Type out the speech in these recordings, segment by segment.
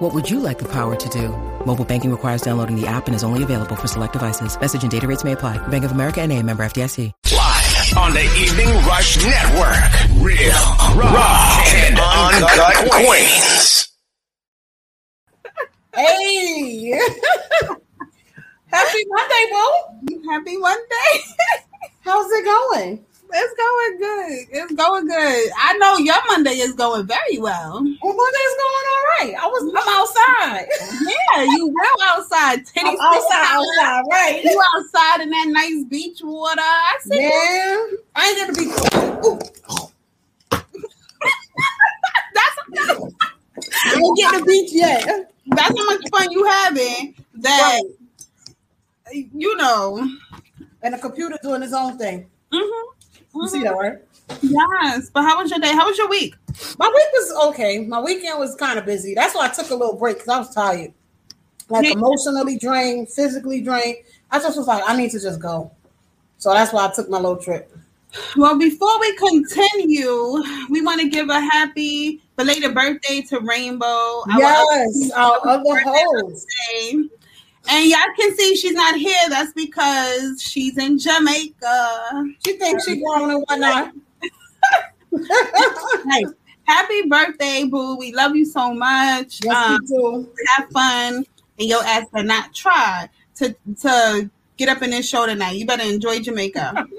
What would you like the power to do? Mobile banking requires downloading the app and is only available for select devices. Message and data rates may apply. Bank of America and a member FDIC. Live on the Evening Rush Network. Real, raw, and uncut queens. Hey! Happy Monday, boo! Happy Monday. How's it going? It's going good. It's going good. I know your Monday is going very well. Well, Monday's going all right. I was I'm outside. Yeah, you well outside. Titties outside, outside, right? You outside in that nice beach water. I see. Yeah, I ain't gonna be. That's I ain't get the beach yet. that's how much fun you having. That you know. And the computer doing its own thing. Mhm. You see that, right? Yes, but how was your day? How was your week? My week was okay. My weekend was kind of busy. That's why I took a little break because I was tired. Like Yeah. emotionally drained, physically drained. I just was like, I need to just go. So that's why I took my little trip. Well, before we continue, we want to give a happy belated birthday to Rainbow. Yes, our other birthday host. birthday. And y'all can see she's not here. That's because she's in Jamaica. She thinks she grown and whatnot. Hey, happy birthday, boo. We love you so much. Yes, Um, do. have fun. And your ass better not try to, to get up in this show tonight. You better enjoy Jamaica.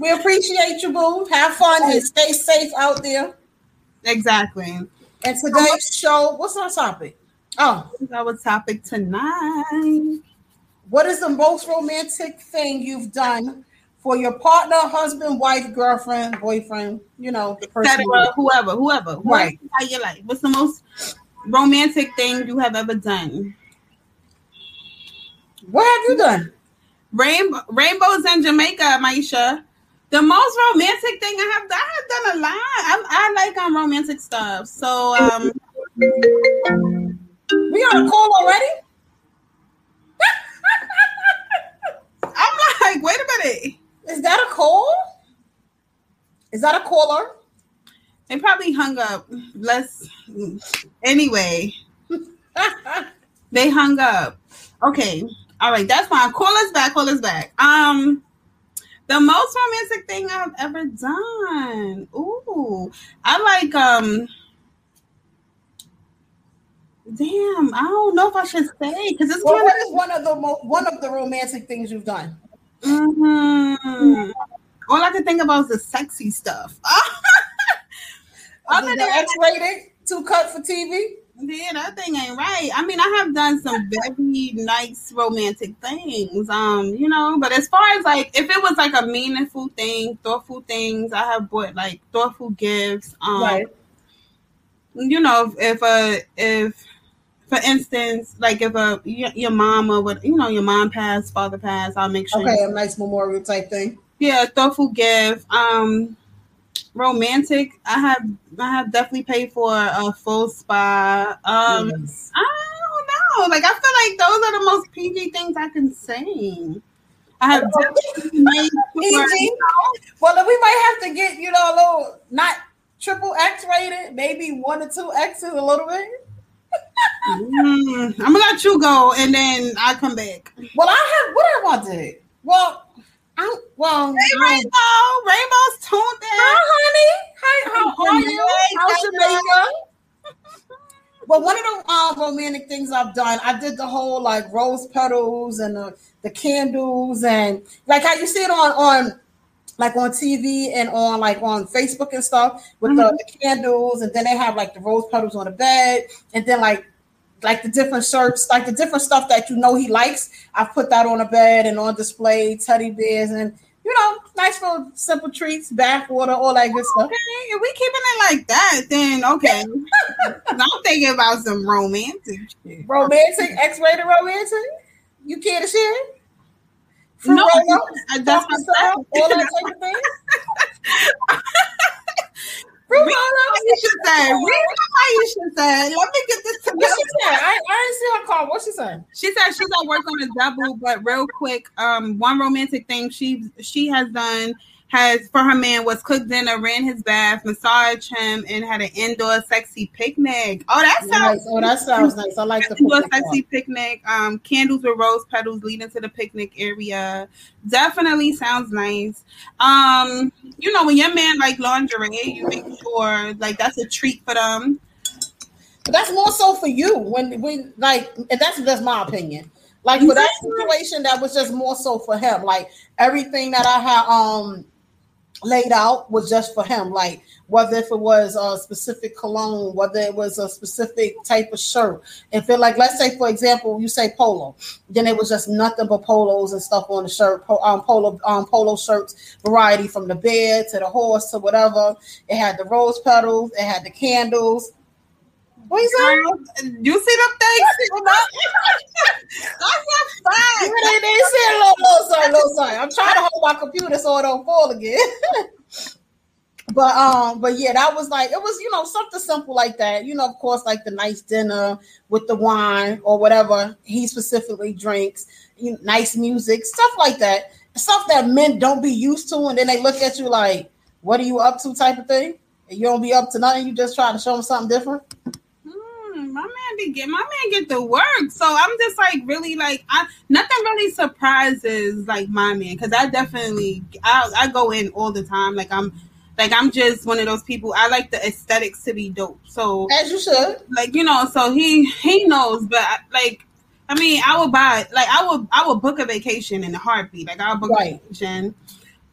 We appreciate you, boo. Have fun and stay safe out there. exactly. And today's show, what's our topic? Oh, our topic tonight. what is the most romantic thing you've done for your partner, husband, wife, girlfriend, boyfriend? You know, the person. Etc. Whoever, whoever, whoever Right. how you like. What's the most romantic thing you have ever done? What have you done? Rainbow, rainbows in Jamaica, Maisha. The most romantic thing I have done, I have done a lot. I, I like um romantic stuff. So um, We on a call already? I'm like, wait a minute. Is that a call? Is that a caller? They probably hung up. Let's anyway. They hung up. Okay. All right. That's fine. Call us back. Call us back. Um, the most romantic thing I've ever done. Ooh, I like um. Damn, I don't know if I should say because it's Well, kind is one of the mo- one of the romantic things you've done? of. Mhm. All I can think about is the sexy stuff. Other the than X-rated, two cut for TV. Yeah, that thing ain't right. I mean, I have done some very nice romantic things, um, you know. But as far as like, if it was like a meaningful thing, thoughtful things, I have bought like thoughtful gifts. Um, Right. You know, if, if a if, for instance, like if a your, or what, you know, your mom passed, father passed, I'll make sure. Okay, a nice memorial type thing. Yeah, thoughtful gift. Um, romantic. I have I have definitely paid for a full spa. Um. Yes. I don't know. Like I feel like those are the most PG things I can say. I have definitely made PG? Well, then we might have to get you know a little not triple X rated, maybe one or two X's a little bit. Mm, I'm gonna let you go and then I come back. Well, I have what have I did? Well, I well. um, Rainbow, Rainbow's tuned in. Hi, honey. Hi, how are you? Hey, How's hey, Jamaica? Well, one of the um, romantic things I've done, I did the whole like rose petals and the, the candles and like how you see it on on like on TV and on like on Facebook and stuff with the, mm-hmm. the candles, and then they have like the rose petals on the bed, and then like like the different shirts, like the different stuff that you know he likes. I've put that on the bed and on display, teddy bears, and you know, nice little simple treats, bath water, all that good stuff. Okay, if we keeping it like that, then okay. I'm thinking about some romantic. Romantic, X-rated romantic. You care to share? Fruit No, I- that's what I'm style, all that type of thing. Fruit roll-ups. Aisha said, read what Aisha said. Let me get this What together. she said? I, I didn't see her call. What she said? She said she's at work on a double, but real quick, um, one romantic thing she she has done has for her man was cooked dinner, ran his bath, massage him, and had an indoor sexy picnic. Oh, that sounds Nice. Oh, that sounds nice. I like the indoor picnic sexy picnic. Um, candles with rose petals leading to the picnic area. Definitely sounds nice. Um, you know, when your man like lingerie, you make sure like that's a treat for them. But that's more so for you when when like and that's that's my opinion. Like for that situation, that was just more so for him. Like everything that I had um laid out was just for him. Like whether if it was a specific cologne, whether it was a specific type of shirt. If it like let's say for example, you say polo, then it was just nothing but polos and stuff on the shirt, um, polo um polo shirts, variety from the bed to the horse to whatever. It had the rose petals, it had the candles. What you saying? You see them things? That's a fact. You they, they said a little, little little. I'm trying to hold my computer so it don't fall again. but um, but yeah, that was like it was, you know, something simple like that. You know, of course, like the nice dinner with the wine or whatever he specifically drinks, you know, nice music, stuff like that. Stuff that men don't be used to, and then they look at you like, "What are you up to?" type of thing. And you don't be up to nothing. You just try to show them something different. My man be get my man get the work. So I'm just like really like I nothing really surprises like my man because I definitely I I go in all the time. Like I'm like I'm just one of those people. I like the aesthetics to be dope. So As you should. like you know, so he he knows, but I- like I mean, I would buy like I would I would book a vacation in a heartbeat. Like I'll book Right. a vacation.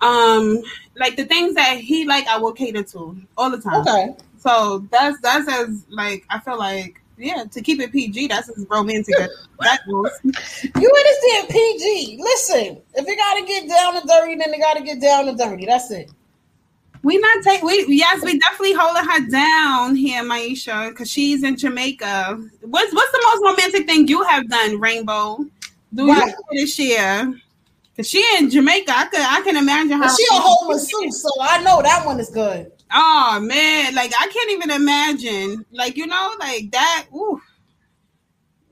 Um, like the things that he like, I will cater to all the time. Okay. So that's that's as like I feel like yeah to keep it PG. That's as romantic as that goes. You understand PG. Listen, if you gotta get down and dirty, then they gotta get down and dirty. That's it. We not take we yes we definitely holding her down here, Maisha, because she's in Jamaica. What's what's the most romantic thing you have done, Rainbow? Do Right. you this year? Cause she in Jamaica, I could I can imagine her. But she a whole masseuse, so I know that one is good. Oh man, like I can't even imagine. Like you know, like that. Ooh.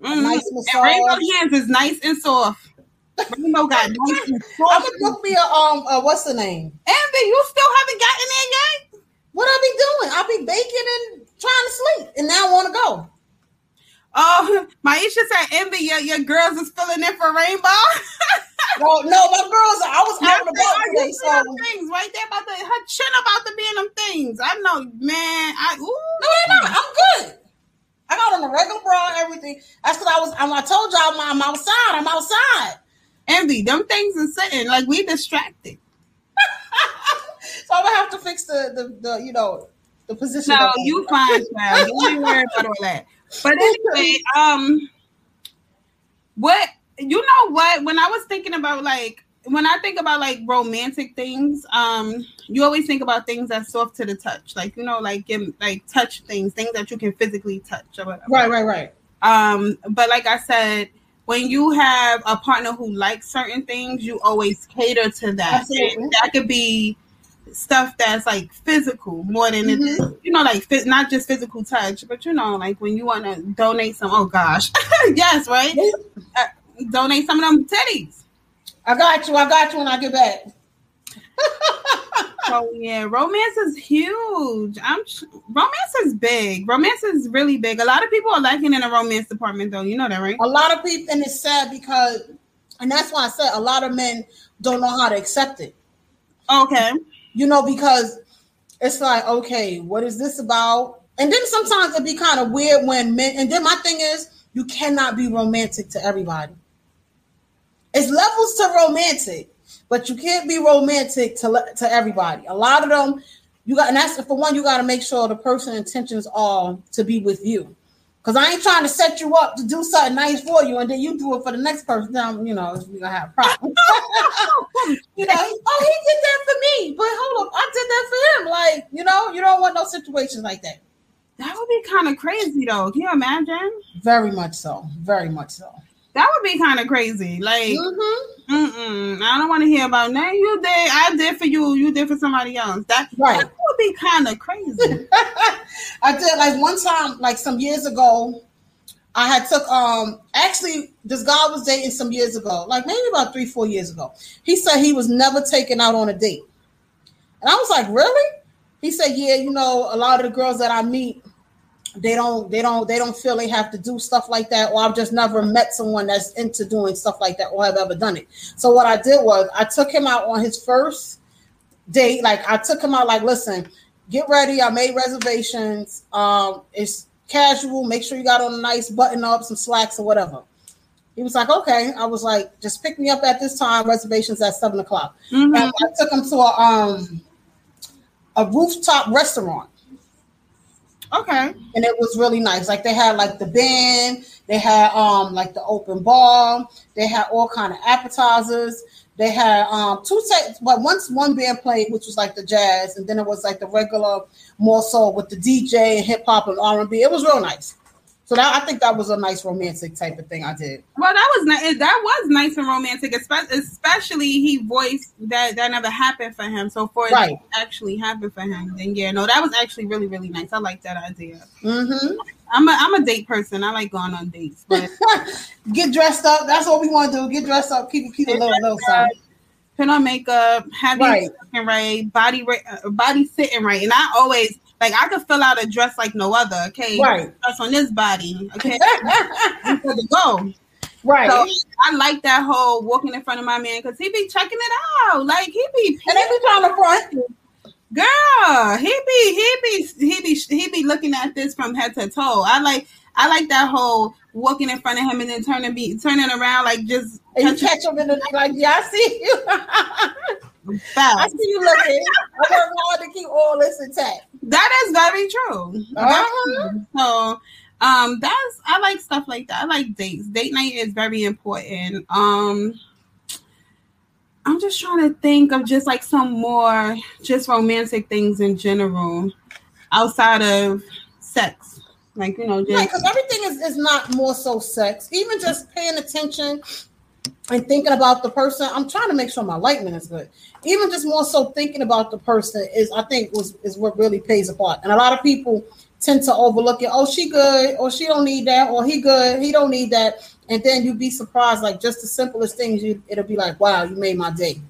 Mm. nice And massage. Rainbow hands is nice and soft. Rainbow got nice and I'm soft. gonna book me a um uh, what's the name? Amber, you still haven't gotten in yet? What I be doing? I be baking and trying to sleep, and now I want to go. Oh, Maisha said, Envy, your, your girls is filling in for Rainbow. Well, no, my girls, I was out and about today, so things right there about the her chin about to be in them things. I know, man. I ooh. no, no, no, I'm good. I got on a regular bra and everything. That's because I was. I told y'all I'm, I'm outside. I'm outside. Envy, them things are sitting like we distracted. So I'm gonna have to fix the the, the you know the position. No, you fine, child. Don't worry about all that. But anyway, um, what you know what? When I was thinking about like when I think about like romantic things, um, you always think about things that's soft to the touch, like you know, like give, like touch things, things that you can physically touch. Right, right, right. Um, but like I said, when you have a partner who likes certain things, you always cater to that. Absolutely. That could be stuff that's like physical more than it is, Mm-hmm. you know, like not just physical touch, but you know, like when you want to donate some. Oh gosh, yes, right. Uh, donate some of them titties. I got you. I got you when I get back. oh yeah, romance is huge. I'm sh- romance is big. Romance is really big. A lot of people are lacking in the romance department, though. You know that, right? A lot of people, and it's sad because, and that's why I said a lot of men don't know how to accept it. Okay. You know, because it's like, okay, what is this about? And then sometimes it'd be kind of weird when men. And then my thing is, you cannot be romantic to everybody. It's levels to romantic, but you can't be romantic to to everybody. A lot of them, you got, and that's for one, you got to make sure the person intentions are to be with you. Cause I ain't trying to set you up to do something nice for you, and then you do it for the next person. Then you know we gonna have problems. you know, oh, he did that for me, but hold up, I did that for him. Like, you know, you don't want no situations like that. That would be kind of crazy, though. Can you imagine? Very much so. Very much so. That would be kind of crazy. Like, Mm-hmm. mm-mm, I don't want to hear about now. You did, I did for you. You did for somebody else. That, Right. that would be kind of crazy. I did like one time, like some years ago. I had took um actually this guy was dating some years ago, like maybe about three, four years ago. He said he was never taken out on a date. And I was like, Really? He said, Yeah, you know, a lot of the girls that I meet, they don't they don't they don't feel they have to do stuff like that, or I've just never met someone that's into doing stuff like that or have ever done it. So what I did was I took him out on his first date. Like I took him out, like, listen, get ready. I made reservations. Um, it's casual. Make sure you got on a nice button up, some slacks or whatever. He was like, okay. I was like, just pick me up at this time. Reservations at seven o'clock. Mhm. And I took him to a um a rooftop restaurant Okay. and it was really nice. Like they had like the band, they had um like the open bar, they had all kind of appetizers. They had um two sets, but once one band played, which was like the jazz, and then it was like the regular more so with the DJ and hip hop and R and B. It was real nice. So that I think that was a nice romantic type of thing I did. Well, that was nice. That was nice and romantic, especially he voiced that that never happened for him. So for it Right. to actually happened for him, then yeah, no, that was actually really really nice. I like that idea. Mm-hmm. I'm a I'm a date person. I like going on dates, but Get dressed up. That's what we want to do. Get dressed up. Keep keep a little little something. put on makeup, have you Right. looking right, body right, uh, body sitting right, and I always like I could fill out a dress like no other. Okay, Right. dress on this body. Okay, I'm to go. right. So I like that whole walking in front of my man because he be checking it out. Like he be and they be trying to front. girl, he be he be he be he be looking at this from head to toe. I like I like that whole walking in front of him and then turning be turning around like just And you catch them in the like, yeah, I see you. I see you looking. I work hard to keep all this intact. That is very true. Uh-huh. So um that's I like stuff like that. I like dates. Date night is very important. Um I'm just trying to think of just like some more just romantic things in general outside of sex. Like, you know, just because everything is, is not more so sex. Even just paying attention and thinking about the person. I'm trying to make sure my lightning is good. Even just more so thinking about the person is, I think, was is what really pays a part. And a lot of people tend to overlook it. Oh, she good, or she don't need that, or he good, he don't need that. And then you'd be surprised, like just the simplest things. You it'll be like, wow, you made my day.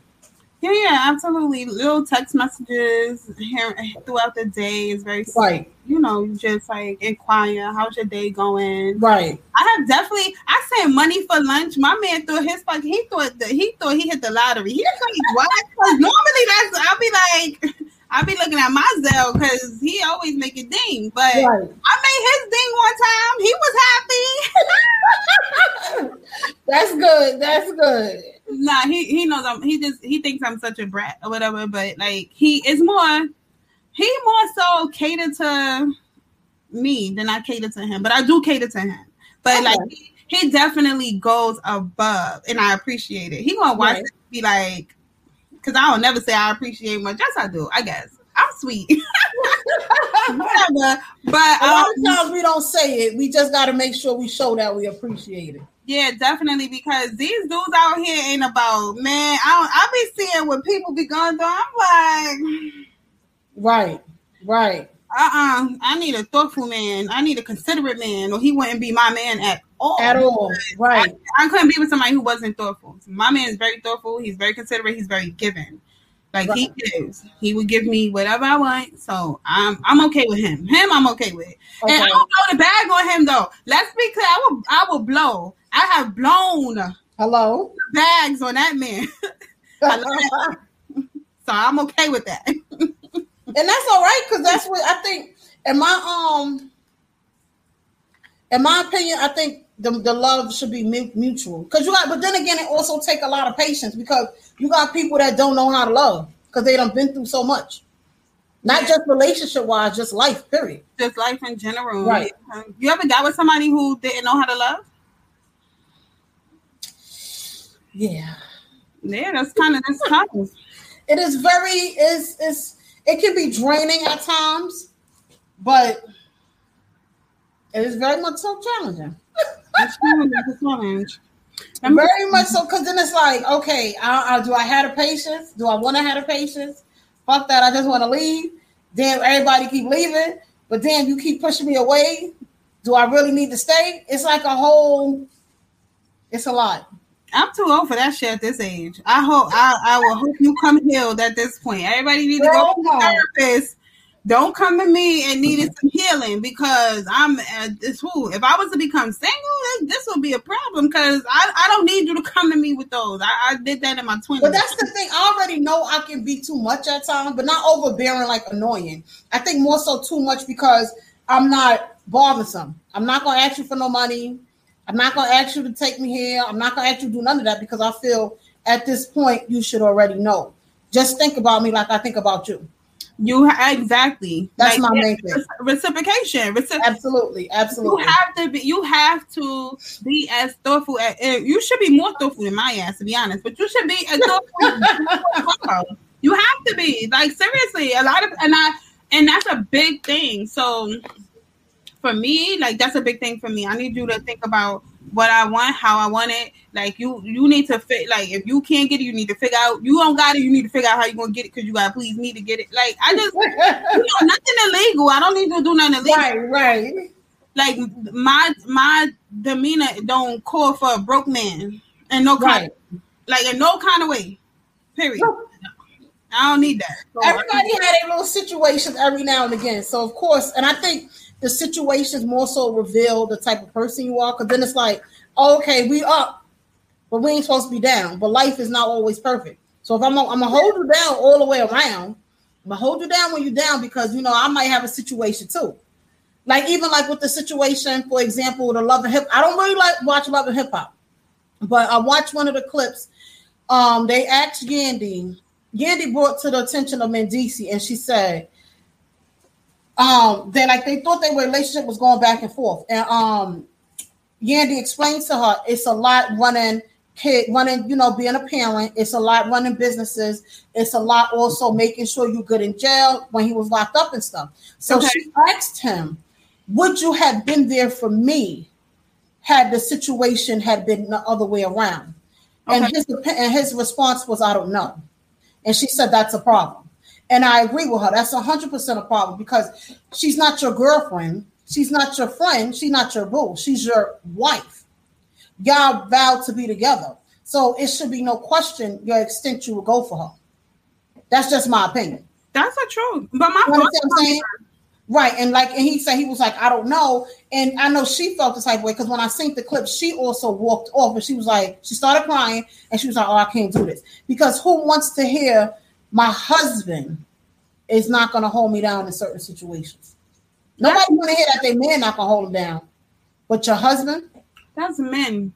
Yeah, yeah, absolutely. Little text messages here throughout the day is very Right, You know, just like inquire, how's your day going? right. I have definitely. I sent money for lunch. My man thought his fuck. He thought that he thought he hit the lottery. He was like, "What?" normally that's. I'll be like, I'll be looking at my Zelle because he always make it ding. But Right. I made his ding one time. He was happy. That's good. That's good. nah, he he knows I'm. He just he thinks I'm such a brat or whatever. But like he is more. He more so cater to me than I cater to him. But I do cater to him. But Okay. like he, he definitely goes above, and I appreciate it. He gonna watch Right. it and be like, because I don't never say I appreciate much. Yes, I do. I guess I'm sweet. Whatever. But A lot um, of times we don't say it. We just got to make sure we show that we appreciate it. Yeah, definitely because these dudes out here ain't about man. I don't, I be seeing what people be going through. I'm like, Right, right. uh, uh I need a thoughtful man. I need a considerate man, or he wouldn't be my man at all. At all. Right. I couldn't be with somebody who wasn't thoughtful. My man is very thoughtful. He's very considerate. He's very giving. Like he gives. He would give me whatever I want. So I'm I'm okay with him. Him, I'm okay with. And I don't blow the bag on him though. Let's be clear. I will I will blow. I have blown Hello. bags on that man. I that. So I'm okay with that. and that's all right because that's what I think. In my um, in my opinion, I think the, the love should be mutual. Because you got, but then again, it also take a lot of patience because you got people that don't know how to love because they done been through so much. Not just relationship wise, just life. Period. Just life in general. Right. You ever got with somebody who didn't know how to love? Yeah. Yeah, that's kind of that's tough. It is very is is it can be draining at times, but it is very much so challenging. It's challenge, challenge. Very much so, because then it's like, okay, I, I, do I have the patience? Do I want to have the patience? Fuck that, I just want to leave. Damn, everybody keep leaving, but damn, you keep pushing me away. Do I really need to stay? It's like a whole. It's a lot. I'm too old for that shit at this age. I hope I, I will hope you come healed at this point. Everybody need to go to therapist don't come to me and needed some healing because I'm uh, this who if I was to become single, this would be a problem because I, I don't need you to come to me with those. I, I did that in my twenties. But that's the thing. I already know I can be too much at times, but not overbearing like annoying. I think more so too much because I'm not bothersome. I'm not gonna ask you for no money. I'm not gonna ask you to take me here. I'm not gonna ask you to do none of that because I feel at this point you should already know. Just think about me like I think about you. You exactly. That's like, my main thing. Reciprocation. Recipro- absolutely, absolutely. You have to be. You have to be as thoughtful. As, eh, you should be more thoughtful than my ass, to be honest. But you should be as thoughtful. you have to be like seriously. A lot of and I and that's a big thing. So for me, like that's a big thing for me. I need you to think about what I want, how I want it. Like you, you need to fit. Like if you can't get it, you need to figure out. You don't got it. You need to figure out how you gonna get it because you gotta please me to get it. Like I just, you know, nothing illegal. I don't need to do nothing illegal. Right, right. Like my my demeanor don't call for a broke man and no kind, right. like in no kind of way. Period. I don't need that. So Everybody had a little situations every now and again. So of course, and I think the situations more so reveal the type of person you are. Because then it's like, oh, okay, we up, but we ain't supposed to be down. But life is not always perfect. So if I'm, I'm gonna hold you down all the way around, I'm gonna hold you down when you're down because you know I might have a situation too. Like even like with the situation, for example, the love and hip. I don't really like watch love and hip hop, but I watched one of the clips. Um, they asked Yandy. Yandy brought to the attention of Mendeecees, and she said, um, they like they thought their relationship was going back and forth. And um Yandy explained to her it's a lot running kid running, you know, being a parent, it's a lot running businesses, it's a lot also making sure you're good in jail when he was locked up and stuff. So okay. she asked him, Would you have been there for me had the situation had been the other way around? Okay. And his and his response was, I don't know. And she said that's a problem. And I agree with her. That's 100% a problem because she's not your girlfriend. She's not your friend. She's not your boo. She's your wife. Y'all vowed to be together. So it should be no question your extent you will go for her. That's just my opinion. That's not true. But my you I'm saying? Right. And like, and he said he was like, I don't know. And I know she felt the type of way because when I seen the clip, she also walked off and she was like, she started crying and she was like, Oh, I can't do this. Because who wants to hear my husband is not going to hold me down in certain situations. Nobody want to hear that their man not going to hold them down, but your husband. That's men,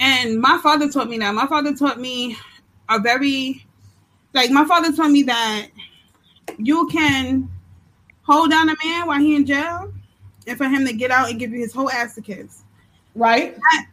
and my father taught me that. My father taught me a very, like my father taught me that you can hold down a man while he in jail, and for him to get out and give you his whole ass to kiss. Right. That,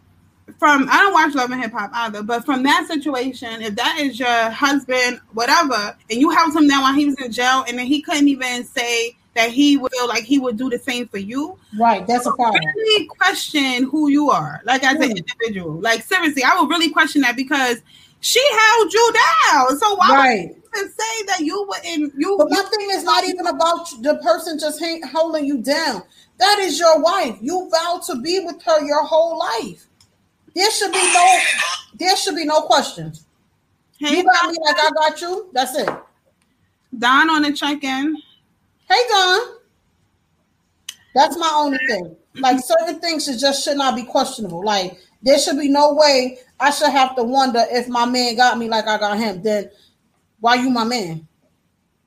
from I don't watch Love and Hip Hop either, but from that situation, if that is your husband, whatever, and you helped him down while he was in jail, and then he couldn't even say that he would feel like he would do the same for you. Right, that's a problem. Really question who you are, like as an hmm. individual. Like seriously, I would really question that because she held you down. So why right. would say that you wouldn't? You. But my thing is not even about the person just holding you down. That is your wife. You vowed to be with her your whole life. There should be no there should be no questions. Hey, you got me like I got you. That's it. Don on the check-in. Hey Don. That's my only thing. Like certain things should just should not be questionable. Like there should be no way I should have to wonder if my man got me like I got him. Then why you my man?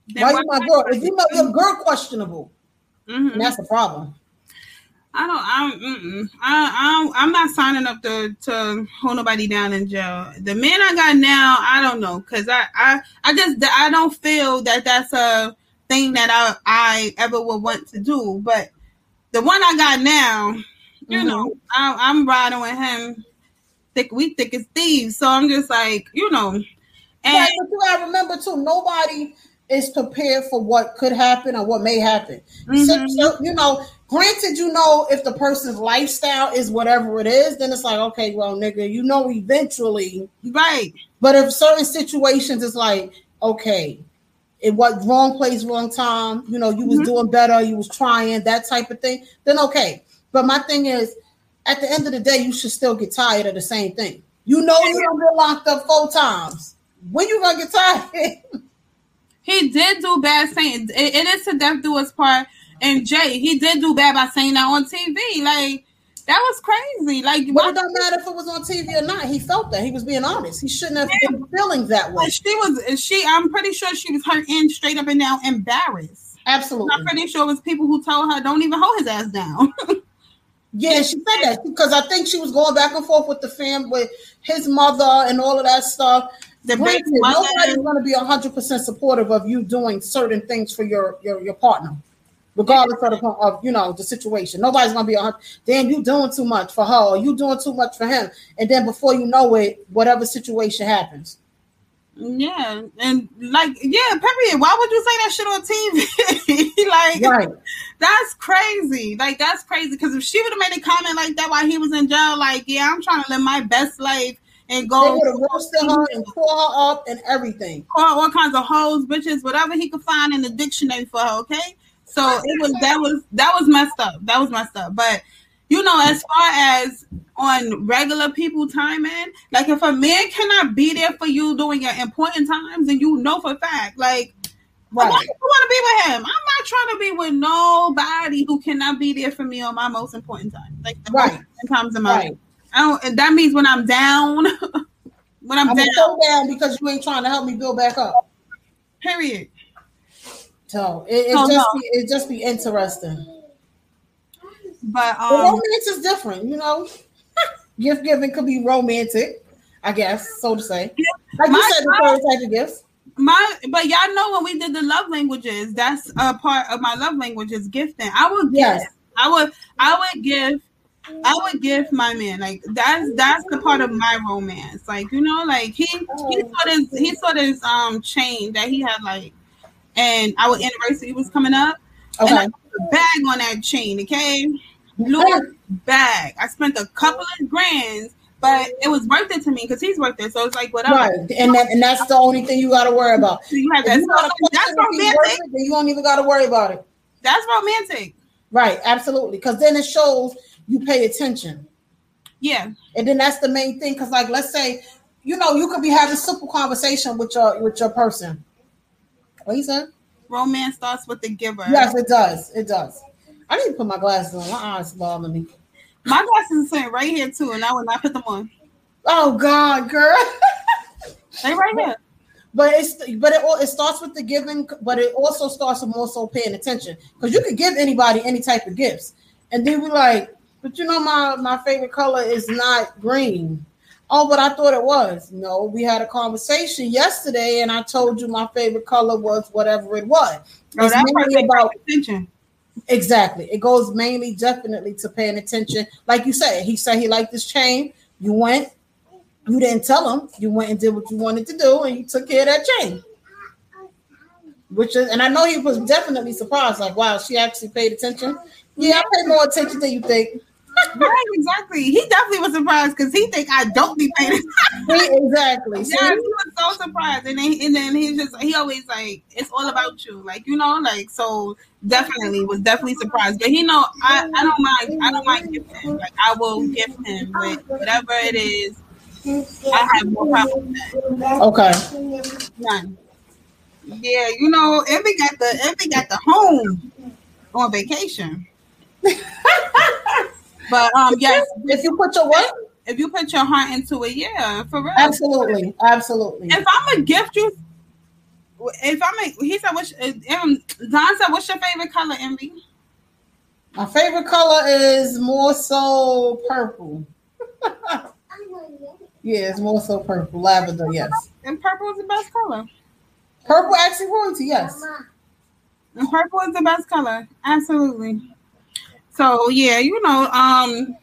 Then why, why you my girl? If you know your girl questionable, mm-hmm. that's a problem. I don't. I'm. I, I. I'm not signing up to to hold nobody down in jail. The man I got now, I don't know, cause I. I. I just. I don't feel that that's a thing that I. I ever would want to do. But the one I got now, you mm-hmm. know, I, I'm riding with him. Thick. We thick as thieves. So I'm just like, you know. And right, but you gotta remember too. Nobody is prepared for what could happen or what may happen. Mm-hmm. So, you know, granted, you know, if the person's lifestyle is whatever it is, then it's like, okay, well, nigga, you know, eventually, right. But if certain situations, it's like, okay, it was wrong place, wrong time. You know, you was mm-hmm. doing better, you was trying that type of thing. Then okay. But my thing is, at the end of the day, you should still get tired of the same thing. You know, you don't get locked up four times. When you gonna get tired? he did do bad saying it, it is to death do his part. And Jay, he did do bad by saying that on TV. Like that was crazy. Like, it don't matter if it was on TV or not. He felt that he was being honest. He shouldn't have yeah. been feeling that way. She was. She. I'm pretty sure she was hurt and straight up and down embarrassed. Absolutely. I'm pretty sure it was people who told her don't even hold his ass down. yeah, she said that because I think she was going back and forth with the fam with his mother and all of that stuff. The Granted, nobody's going to be 100% supportive of you doing certain things for your your, your partner regardless of, the, of you know the situation. Nobody's gonna be on. Damn, you doing too much for her, or you doing too much for him, and then before you know it, whatever situation happens. Yeah, and like yeah, period. Why would you say that shit on TV? like, right. that's crazy. Like that's crazy. Because if she would have made a comment like that while he was in jail, like yeah, I'm trying to live my best life and go. They would roasted her and tore her up and everything. Call all kinds of hoes, bitches, whatever he could find in the dictionary for her. Okay. So it was that was that was messed up. That was messed up. But you know, as far as on regular people timing, like if a man cannot be there for you during your important times, and you know for a fact, like Right. I want to be with him. I'm not trying to be with nobody who cannot be there for me on my most important time. Like the right. times in my right. life. I don't and that means when I'm down, when I'm, I'm down, so down because you ain't trying to help me build back up. Period. So it, it oh, just no. be, it just be interesting. But um, romance is different, you know. Gift giving could be romantic, I guess, so to say. Like my, you said, the third type of gifts. My, but y'all know when we did the love languages, that's a part of my love language is gifting. I would, yes, I would, I would give I would give my man like that's that's the part of my romance. Like you know, like he he oh. saw this he saw this um chain that he had like and our anniversary was coming up. Okay. And I put a bag on that chain, okay? Blue bag. I spent a couple of grands, but it was worth it to me because he's worth it. So it's like whatever. Right. And that, and that's the only thing you gotta worry about. So you have that. So that's romantic. It, you don't even gotta worry about it. That's romantic. Right, absolutely. Because then it shows you pay attention. Yeah. And then that's the main thing. Cause like let's say, you know, you could be having simple conversation with your with your person what you said? Romance starts with the giver. Yes, it does. It does. I need to put my glasses on. My eyes bother me. My glasses are sitting right here too, and I would not put them on. Oh God, girl. they right here. But it's but it it starts with the giving, but it also starts with more so paying attention because you could give anybody any type of gifts, and then we're like, but you know my my favorite color is not green. Oh, but I thought it was. No, we had a conversation yesterday, and I told you my favorite color was whatever it was. Oh, it's mainly about attention. Exactly. It goes mainly definitely to paying attention. Like you said, he said he liked this chain. You went, you didn't tell him. You went and did what you wanted to do, and you took care of that chain. Which is, and I know he was definitely surprised. Like, wow, she actually paid attention. Yeah, I pay more attention than you think right, exactly. He definitely was surprised because he think I don't be paying Exactly. Yeah, he was so surprised, and then and then he just he always like it's all about you, like you know, like so definitely was definitely surprised. But he know I I don't mind I don't mind gifting. Like I will give him with whatever it is. I have no problem with that. Okay. None. Yeah, you know, Envy got the Envy got the home on vacation. But um, yes, if you put your what? If you put your heart into it, yeah, for real. Absolutely, absolutely. If I'm a gift you, if I'm a, he said, "What's um, Don said, what's your favorite color, Envy?" My favorite color is more so purple. yeah, it's more so purple, lavender. Yes, and purple is the best color. Purple actually royalty, yes. And purple is the best color, absolutely. So yeah, you know, um,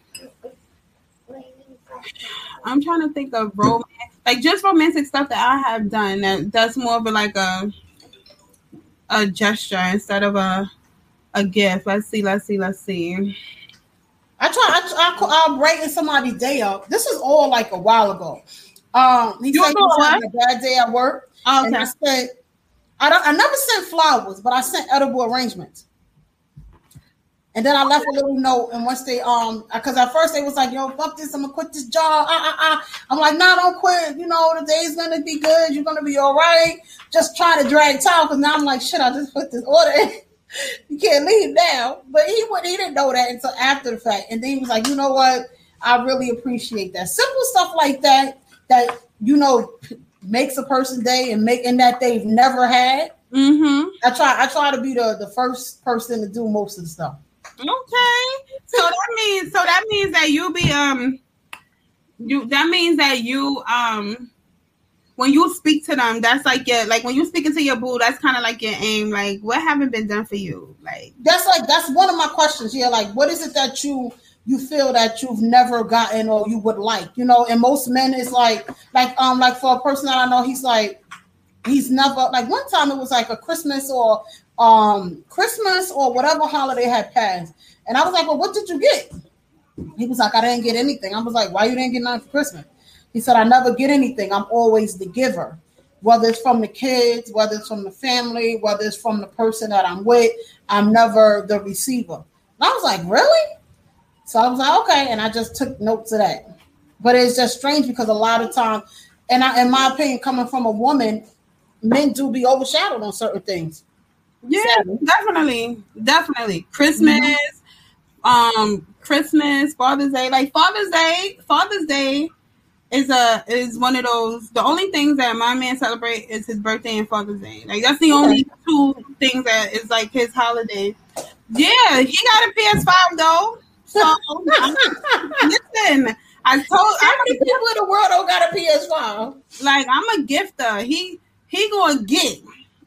I'm trying to think of romance, like just romantic stuff that I have done. That that's more of a, like a a gesture instead of a a gift. Let's see, let's see, let's see. I try. I, I, I'm breaking somebody's day up. This is all like a while ago. Um, he You said he know was what? having a bad day at work, and I Okay. said, I don't. I never sent flowers, but I sent edible arrangements. And then I left a little note, and once they um, because at first they was like, "Yo, fuck this, I'm gonna quit this job." Ah, ah, ah. I'm like, "Nah, don't quit. You know, the day's gonna be good. You're gonna be all right." Just trying to drag time because now I'm like, "Shit, I just put this order in." you can't leave now. But he would he didn't know that until after the fact. And then he was like, you know what? I really appreciate that. Simple stuff like that that you know makes a person day and make and that they've never had. Mm-hmm. I try I try to be the, the first person to do most of the stuff. Okay. So that means so that means that you be um you that means that you um when you speak to them, that's like your like when you speaking to your boo, that's kind of like your aim. Like, what haven't been done for you? Like, That's like that's one of my questions here. Like, what is it that you you feel that you've never gotten or you would like? You know, and most men is like like um like for a person that I know, he's like he's never like one time it was like a Christmas or um Christmas or whatever holiday had passed, and I was like, well, what did you get? He was like, I didn't get anything. I was like, why you didn't get nothing for Christmas? He said, I never get anything. I'm always the giver, whether it's from the kids, whether it's from the family, whether it's from the person that I'm with. I'm never the receiver. And I was like, really? So I was like, okay, and I just took notes of that. But it's just strange because a lot of times, and I, in my opinion, coming from a woman, men do be overshadowed on certain things. Yeah, Sadly. definitely, definitely. Christmas, um, Christmas, Father's Day, like Father's Day, Father's Day is a is one of those. The only things that my man celebrate is his birthday and Father's Day. Like that's the only two things that is like his holiday. Yeah, he got a PS5 though. So listen, I told How many people in the world don't got a PS5? like I'm a gifter. He he gonna get.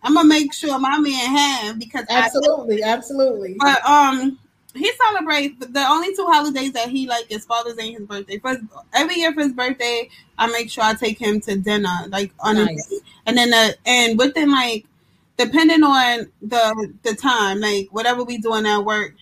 I'm gonna make sure my man have because Absolutely, absolutely. but um, he celebrates the only two holidays that he like is Father's Day and his birthday. For every year for his birthday, I make sure I take him to dinner, like on a Nice. day. and then the and within like depending on the the time, like whatever we doing at work.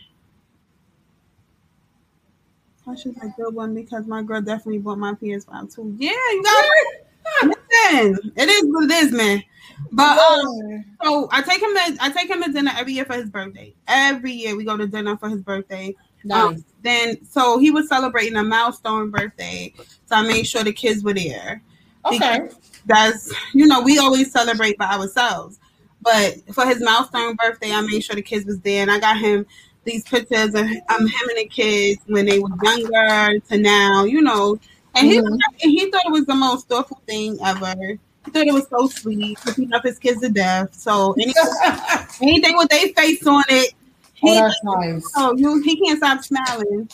I should a good one because my girl definitely bought my PS5 too. Yeah, you got it. Listen, it is what it is, man. But um, so I take him to I take him to dinner every year for his birthday. Every year we go to dinner for his birthday. nice. Um, then so he was celebrating a milestone birthday, so I made sure the kids were there. Okay. That's you know we always celebrate by ourselves, but for his milestone birthday, I made sure the kids was there, and I got him these pictures of um, him and the kids when they were younger to now, you know. And he and he thought it was the most thoughtful thing ever. He thought it was so sweet he loved his kids to death. So any, anything with their face on it, Oh, he that's nice. Oh, you he can't stop smiling.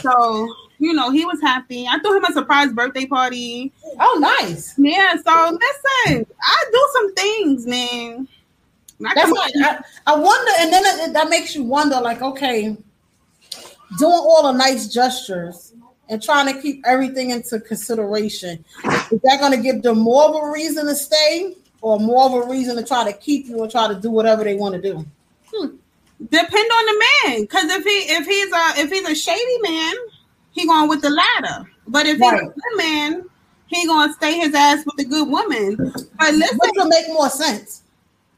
So, you know, he was happy. I threw him a surprise birthday party. Oh, nice. Yeah, so listen, I do some things, man. I That's why I, I wonder, and then it, that makes you wonder, like, okay, doing all the nice gestures and trying to keep everything into consideration, is that going to give them more of a reason to stay, or more of a reason to try to keep you and try to do whatever they want to do? Hmm. depend on the man. Cause if he if he's a if he's a shady man, he going with the latter. But if he's a good man, he gonna stay his ass with the good woman. But listen, Which will make more sense.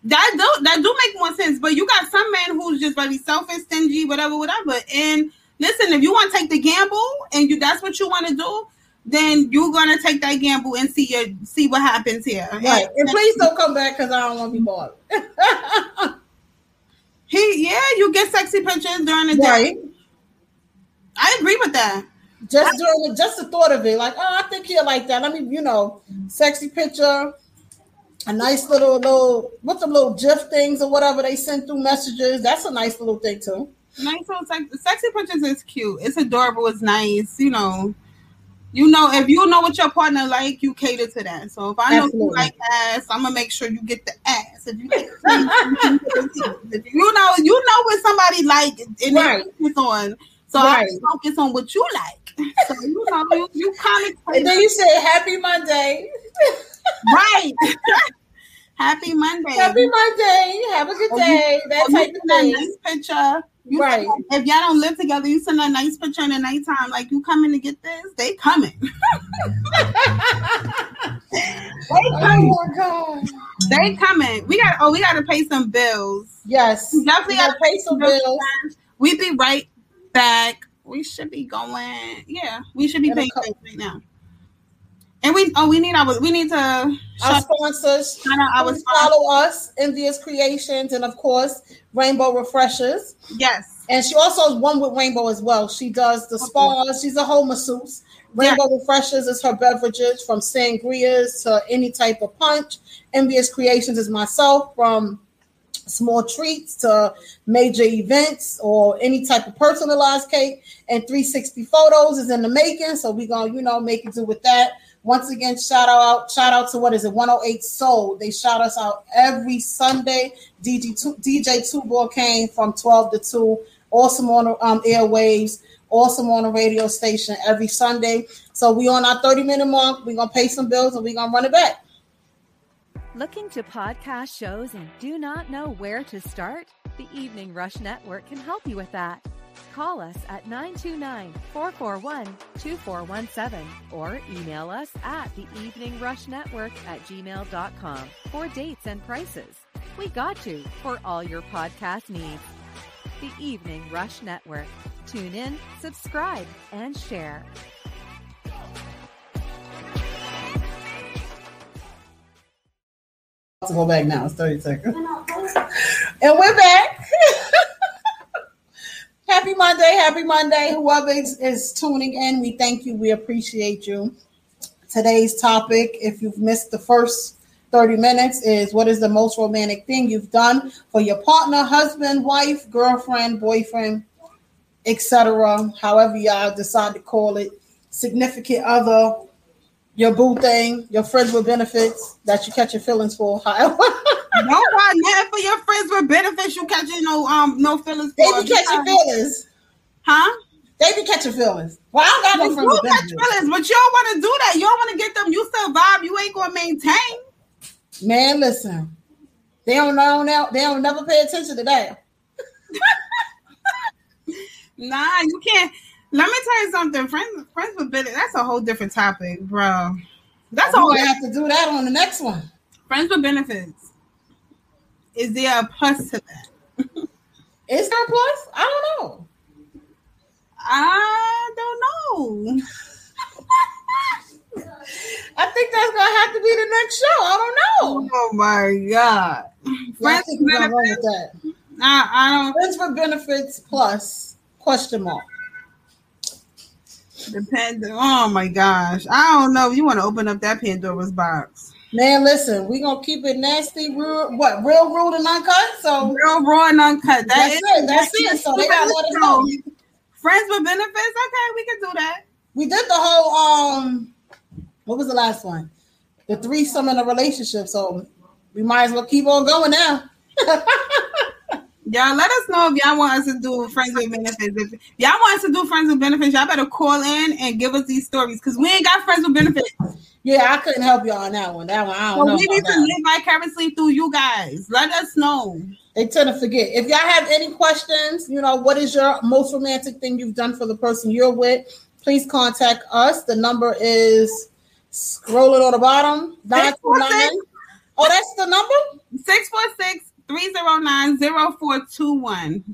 that do that do make more sense. But you got some men who's just very selfish, stingy, whatever, whatever. And listen, if you want to take the gamble and you that's what you want to do, then you're gonna take that gamble and see your see what happens here. Right. And please don't come back because I don't want to be bothered. He yeah, you get sexy pictures during the day. right. I agree with that. Just during the, just the thought of it, like, oh, I think he'll like that. I mean, you know, sexy picture, a nice little little what's the little GIF things or whatever they send through messages. That's a nice little thing too. Nice little sex- sexy pictures is cute. It's adorable. It's nice. You know, you know if you know what your partner like, you cater to that. So if I know you like ass, I'm gonna make sure you get the ass. If you, like if you know, you know what somebody like, and Right. focus on. So I focus on what you like. So you know, you, you kind of And then you say Happy Monday. right. Happy Monday. Happy Monday. Have a good oh, day. That Oh, you type of thing. nice picture. You Right. if y'all don't live together, you send a nice picture in the nighttime. Like you coming to get this, they coming. they Oh coming. my god. They coming. We got. Oh, we got to pay some bills. Yes. We definitely We gotta got pay some bills. We be right back. We should be going. Yeah, we should be It'll paying right now. And we. Oh, we need our. We need to. Our Shout, sponsors. shout out our sponsors. follow us, Envious Creations, and of course, Rainbow Refreshers. Yes. And she also is one with Rainbow as well. She does the spas. She's a whole masseuse. Rainbow Refreshers is her beverages from sangrias to any type of punch. Envious Creations is myself from small treats to major events or any type of personalized cake. And 360 photos is in the making. So we're gonna, you know, make it do with that. Once again, shout out, shout out to what is it, 108 Soul. They shout us out every Sunday. DJ two, DJ Two Ball came from 12 to 2. Awesome on um, airwaves, awesome on the radio station every Sunday. So we on our 30 minute mark. We're gonna pay some bills and we're gonna run it back. Looking to podcast shows and do not know where to start? The Evening Rush Network can help you with that. Call us at 929 441 2417 or email us at the Evening Rush Network at gmail.com for dates and prices. We got you for all your podcast needs. The Evening Rush Network. Tune in, subscribe, and share. to go back now. It's 30 seconds. And we're back. Happy Monday. Happy Monday. Whoever is, is tuning in, we thank you. We appreciate you. Today's topic, if you've missed the first 30 minutes, is what is the most romantic thing you've done for your partner, husband, wife, girlfriend, boyfriend, etc. However, y'all decide to call it, significant other, your boo thing, your friends with benefits that you catch your feelings for. However, Don't buy nothing for your friends with benefits. You catching no um no feelings they be catching feelings. huh? They be catching feelings. Well, I don't got no You friends with catch feelings, but you don't want to do that. You don't want to get them. You survive. You ain't gonna maintain. Man, listen, they don't know now. They don't never pay attention to that. Nah, you can't. Let me tell you something. Friends, friends with benefits. That's a whole different topic, bro. That's all. gonna have to do that on the next one. Friends with benefits. Is there a plus to that? Is there a plus? I don't know. I don't know. I think that's gonna have to be the next show. I don't know. Oh my god. Friends with benefits. that. I, I don't Friends with benefits plus question mark. depend. Oh my gosh. I don't know you want to open up that Pandora's box. Man, listen, we gonna keep it nasty, real, what real rude and uncut. So Real raw and uncut. That That's is- it, that's it. So they gotta let us know. Friends with benefits. Okay, we can do that. we did the whole um, what was the last one? The threesome in a relationship. So we might as well keep on going now. Y'all let us know if y'all want us to do friends with benefits. If y'all want us to do friends with benefits, y'all better call in and give us these stories because we ain't got friends with benefits. Yeah, I couldn't help y'all on that one. That one I don't know. we need to live vicariously through you guys. Let us know. They tend to forget. If y'all have any questions, you know, what is your most romantic thing you've done for the person you're with? Please contact us. The number is scrolling on the bottom. 929. Oh, that's the number? 646 309 0421.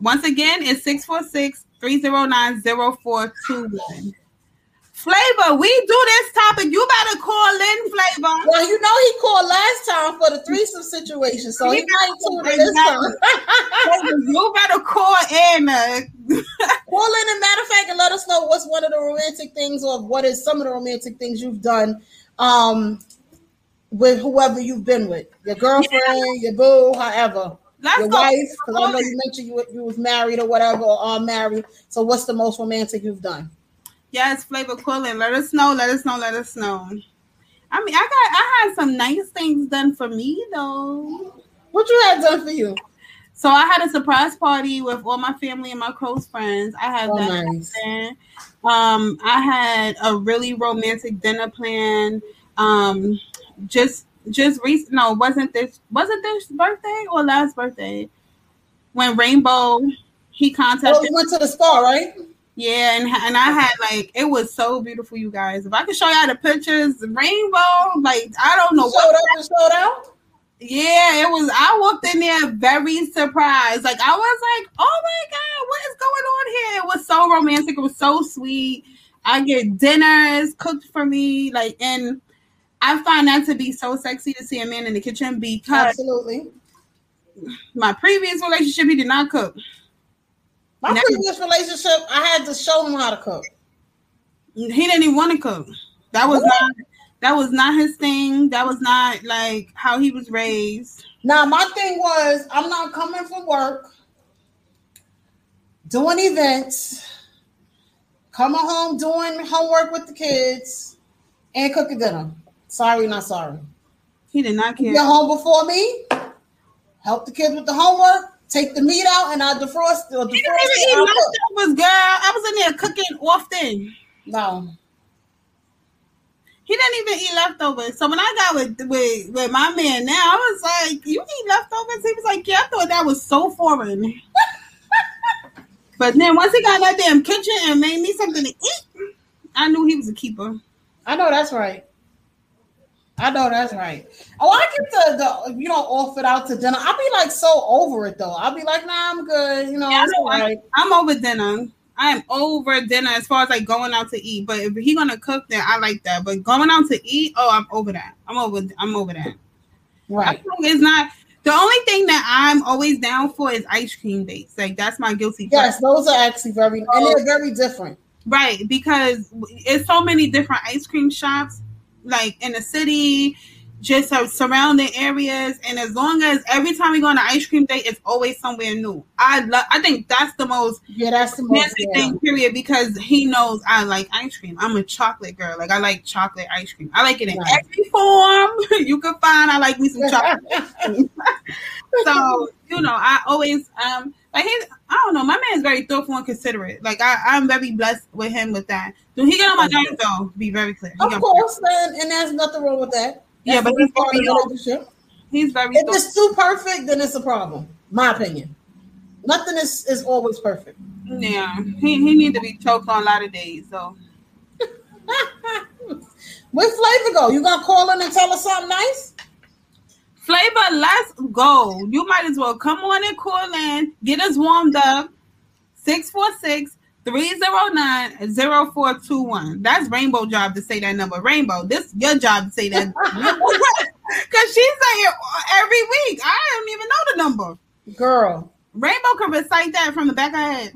Once again, it's 646 309 0421. Flavor, we do this topic. You better call in, Flavor. Well, you know he called last time for the threesome situation, so he He might tune in this time. you better call in. Uh, Call in and matter of fact, and let us know what's one of the romantic things, or what is some of the romantic things you've done um, with whoever you've been with, your girlfriend, your boo, however, let's your go. wife. Because I know you mentioned you you was married or whatever, or are married. So, what's the most romantic you've done? Yes, Flavor, call. Let us know. Let us know. Let us know. I mean, I got, I had some nice things done for me though. What you had done for you? So I had a surprise party with all my family and my close friends. I had Oh, that. nice. Um, I had a really romantic dinner plan. Um, just just recent. No, wasn't this wasn't this birthday or last birthday when Rainbow he contacted? Oh, you went to the spa, right? Yeah, and and I had like it was so beautiful, you guys. If I could show y'all the pictures, rainbow, like I don't know You showed up showed out. Yeah, it was. I walked in there very surprised. Like I was like, "Oh my god, what is going on here?" It was so romantic. It was so sweet. I get dinners cooked for me, like, and I find that to be so sexy to see a man in the kitchen because Absolutely. my previous relationship he did not cook. My Now- previous relationship, I had to show him how to cook. He didn't even want to cook. That was not. That was not his thing. That was not like how he was raised. Now, my thing was, I'm not coming from work, doing events, coming home, doing homework with the kids, and cooking dinner. Sorry, not sorry. He did not care. Get home before me, help the kids with the homework, take the meat out, and I defrost uh, or defrost He didn't even it. eat leftovers, girl. I was in there cooking often. No, He didn't even eat leftovers. So when I got with with, with my man now, I was like, "You eat leftovers?" He was like, "Yeah." I thought that was so foreign. but then once he got in that damn kitchen and made me something to eat, I knew he was a keeper. I know that's right. I know that's right. Oh, I get the, the you know off it out to dinner. I'll be like so over it though. I'll be like, nah, I'm good. You know, Yeah, right. I'm over dinner. I am over dinner as far as like going out to eat. But if he gonna cook, then I like that. But going out to eat, oh, I'm over that. I'm over. I'm over that. Right. It's not the only thing that I'm always down for is ice cream dates. Like that's my guilty Yes, pleasure. those are actually very and they're very different. Right, because it's so many different ice cream shops, like in the city, just uh, surrounding areas. And as long as every time we go on an ice cream date, it's always somewhere new. I love. I think that's the most Yeah, that's the most. Yeah. thing. Period. Because he knows I like ice cream. I'm a chocolate girl. Like I like chocolate ice cream. I like it in Right. every form you can find. I like me some chocolate. so you know, I always um like he. I don't know. My man's very thoughtful and considerate. Like I, I'm very blessed with him with that. Do he get on my nerves though? Be very clear. He Of course, and, and there's nothing wrong with that. Yeah, but he's part of very the relationship. He's very. If thoughtful. it's too perfect, then it's a problem. My opinion. Nothing is, is always perfect. Yeah, he he need to be choked on a lot of days. So Where Flavor go? You gonna call in and tell us something nice? Flavor, let's go. You might as well come on and call in, get us warmed up. 646 309 0421. That's Rainbow job to say that number. Rainbow, this your job to say that. Because she's say it every week. I don't even know the number. Girl, Rainbow can recite that from the back of her head.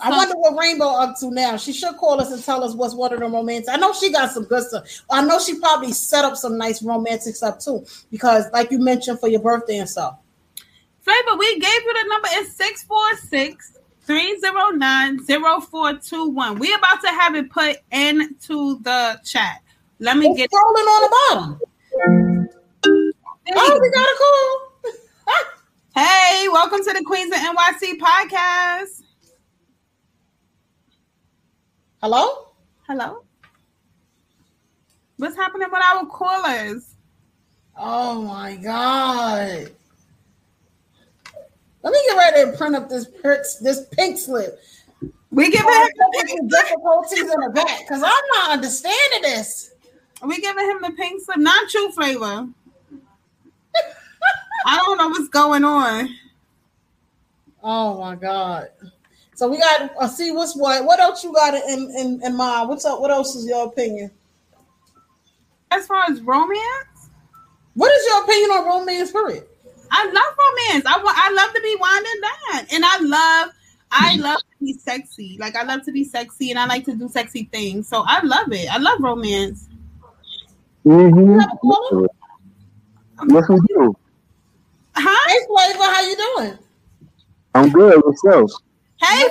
I wonder what Rainbow up to now. She should call us and tell us what's one of the romantic. I know she got some good stuff. I know she probably set up some nice romantic stuff too, because like you mentioned for your birthday and stuff. Flavor, we gave you the number. It's 646 309 0421. We about to have it put into the chat. Let me It's get scrolling on the bottom. Oh, we got a call. Hey, welcome to the Queens of NYC podcast. Hello? Hello. What's happening with our callers? Oh my god. Let me get ready to print up this this pink slip. We giving him the pink, difficulties in the back because I'm not understanding this. we giving him the pink slip, not true flavor. I don't know what's going on. Oh my god. So we got uh, see what's what. What else you got in in, in mind? What's up? What else is your opinion? As far as romance, What is your opinion on romance period? I love romance. I want. I love to be winding down, and I love. I love to be sexy. Like I love to be sexy, and I like to do sexy things. So I love it. I love romance. Mm-hmm. Have a caller? Yes, we do. Huh? Hey Flavor, how you doing? I'm good. Yourself? Hey,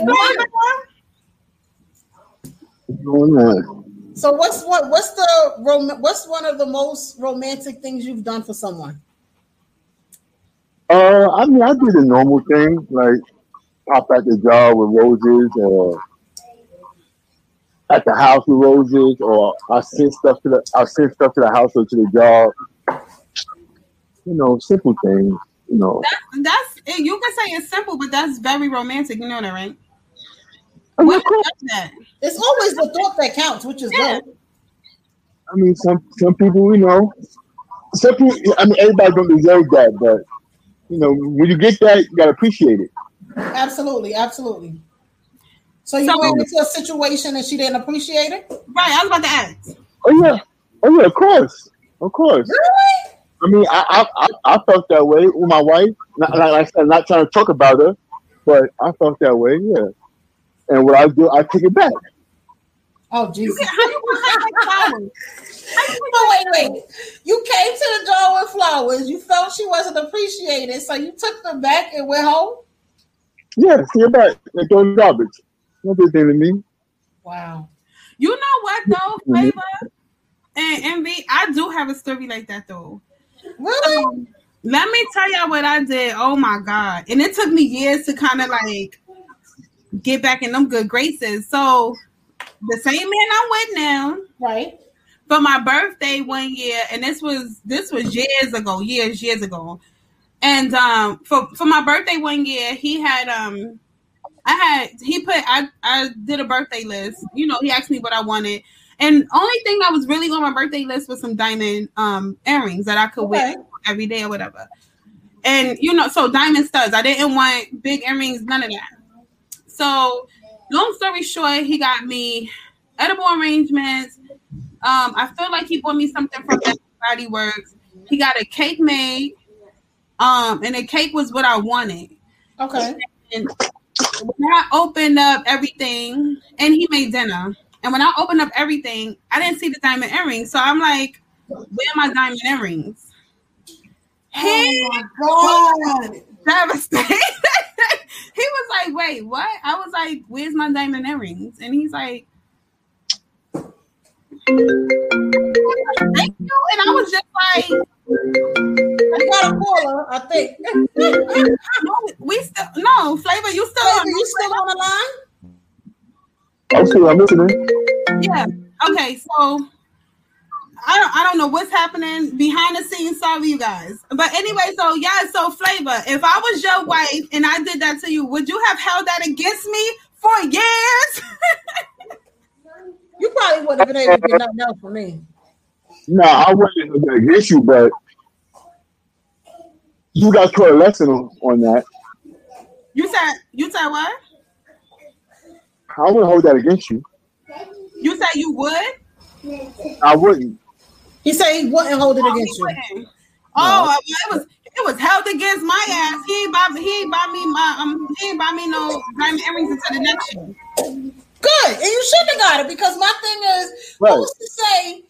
What's going on? So what's what what's the rom- what's one of the most romantic things you've done for someone? Uh, I mean, I do the normal thing, like pop out the jar with roses, or at the house with roses, or I send stuff to the I send stuff to the house or to the job. You know, simple things. You know, That's that's you can say it's simple, but that's very romantic. You know that, right? I mean, Women of course, love that. It's always the thought that counts, which is Yeah. good. I mean, some some people, you know, some people. I mean, everybody don't deserve that, but you know, when you get that, you gotta appreciate it. Absolutely, absolutely. So you So- went into a situation and she didn't appreciate it? Right. I was about to ask. Oh yeah, oh yeah, of course, of course. Really? I mean, I I, I, I felt that way with my wife. Not, like I said, not trying to talk about her, but I felt that way. Yeah. And what I do, I take it back. Oh Jesus. How you want her like wait, wait. You came to the jar with flowers. You felt she wasn't appreciated, so you took them back and went home. Yeah, take it back and throw it in the garbage. No big thing to me. Wow. You know what though, mm-hmm. Flavor and Envy? I do have a story like that though. Really? Um, let me tell y'all what I did. Oh my god! And it took me years to kind of like get back in them good graces. So the same man I'm with now Right. for my birthday one year, and this was this was years ago, years years ago. And um, for for my birthday one year, he had um, I had he put I I did a birthday list. You know, he asked me what I wanted, and only thing that was really on my birthday list was some diamond um earrings that I could wear every day or whatever. And you know, so diamond studs. I didn't want big earrings, none of that. So, long story short, he got me edible arrangements. Um, I feel like he bought me something from Body Works. He got a cake made. Um, and the cake was what I wanted. Okay. And when I opened up everything, and he made dinner. And when I opened up everything, I didn't see the diamond earrings. So I'm like, where are my diamond earrings? He Oh my oh, God. devastated. he was like, wait, what? I was like, where's my diamond earrings? And he's like, thank you. And I was just like, I got a caller, I think. no, we still, no, Flavor, you still on. you still on the line? Okay, I'm listening. Yeah. Okay, so I don't I don't know what's happening behind the scenes. Sorry, you guys. But anyway, so yeah, so flavor. If I was your wife and I did that to you, would you have held that against me for years? You probably wouldn't have been able to get nothing else from me. No, I wouldn't against you, but you got to a lesson on, on that. you said you said what? I wouldn't hold that against you. You say you would? I wouldn't. He said he wouldn't hold it Oh, against you. wouldn't. Oh, well, it was it was held against my ass. He ain't buy he ain't buy me my um he ain't buy me no diamond earrings until the next year. Good. And you shouldn't have got it because my thing is, Right. who's to say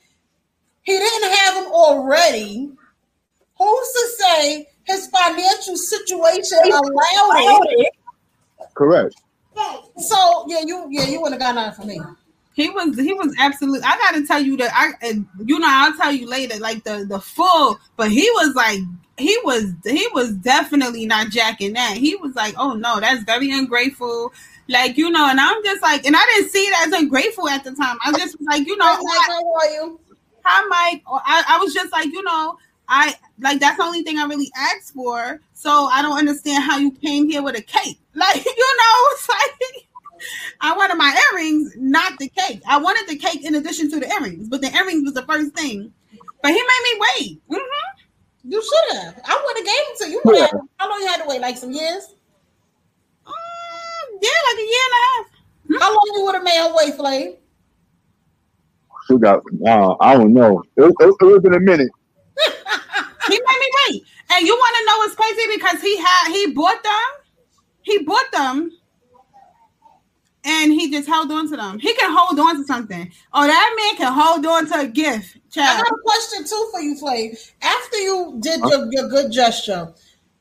he didn't have them already? Who's to say his financial situation allowed it? Correct. So yeah, you yeah, you wouldn't have got nothing for me. He was he was absolutely. I gotta tell you that I and you know I'll tell you later like the the full, but he was like he was he was definitely not jacking that. He was like, oh no, that's very ungrateful. Like you know, and I'm just like, and I didn't see it as ungrateful at the time. I just was like, you know, Hi, Mike, how are you? hi Mike. I, I was just like, you know, I like that's the only thing I really asked for. So I don't understand how you came here with a cake. Like, you know, it's like I wanted my earrings, not the cake. I wanted the cake in addition to the earrings, but the earrings was the first thing. But he made me wait. hmm You should have. I would have gave them to you. You have. How long you had to wait? Like some years? Mm, yeah, like a year and a half. How long you would have made her wait, Flay? She got. Uh, I don't know. It, it, it was in a minute. He made me wait. And you want to know what's crazy? Because he had he bought them. He bought them. And he just held on to them. He can hold on to something. Oh, that man can hold on to a gift, I got a question too for you, Flay. After you did your, your good gesture,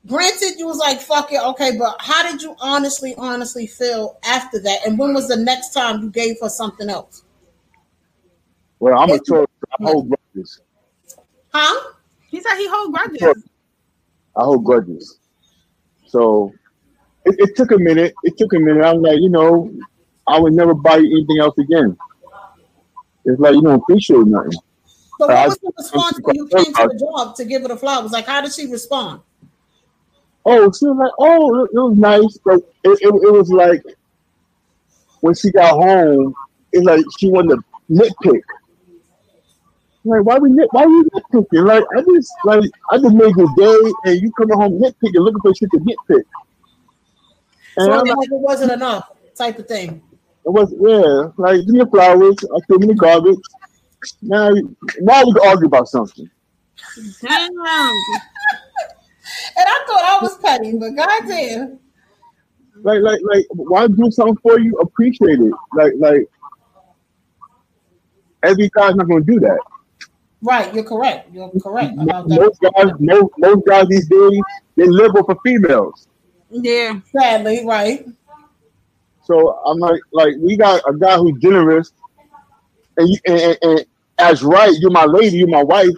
granted you was like, fuck it, okay, but how did you honestly, honestly feel after that? And when was the next time you gave her something else? Well, I'm a Taurus. I hold grudges. Huh? He said he hold grudges. I hold grudges. So it, it took a minute. It took a minute. I'm like, you know, I would never buy anything else again. It's like you don't appreciate nothing. So I- what was the response when you came to the job to give her the flowers? Like, how did she respond? Oh, she was like, oh, it, it was nice, but it, it, it was like when she got home, it's like she wanted to nitpick. Like, why we? Why we nitpicking? Like, I just like I just made your day, and you coming home nitpicking, looking for shit to nitpick. And So I'm like, it wasn't enough, type of thing. it was yeah, like give me flowers, I threw in the garbage. Now, now we can argue about something. Damn. And I thought I was petty, but goddamn. Like, like, like, why do something for you? Appreciate it. Like, like, every guy's not gonna do that. Right, you're correct. You're correct about that. Most guys, most, most guys these days, they're liberal for females. Yeah. Sadly, right. So I'm like, like we got a guy who's generous, and you, and, and, and as right, you're my lady, you're my wife.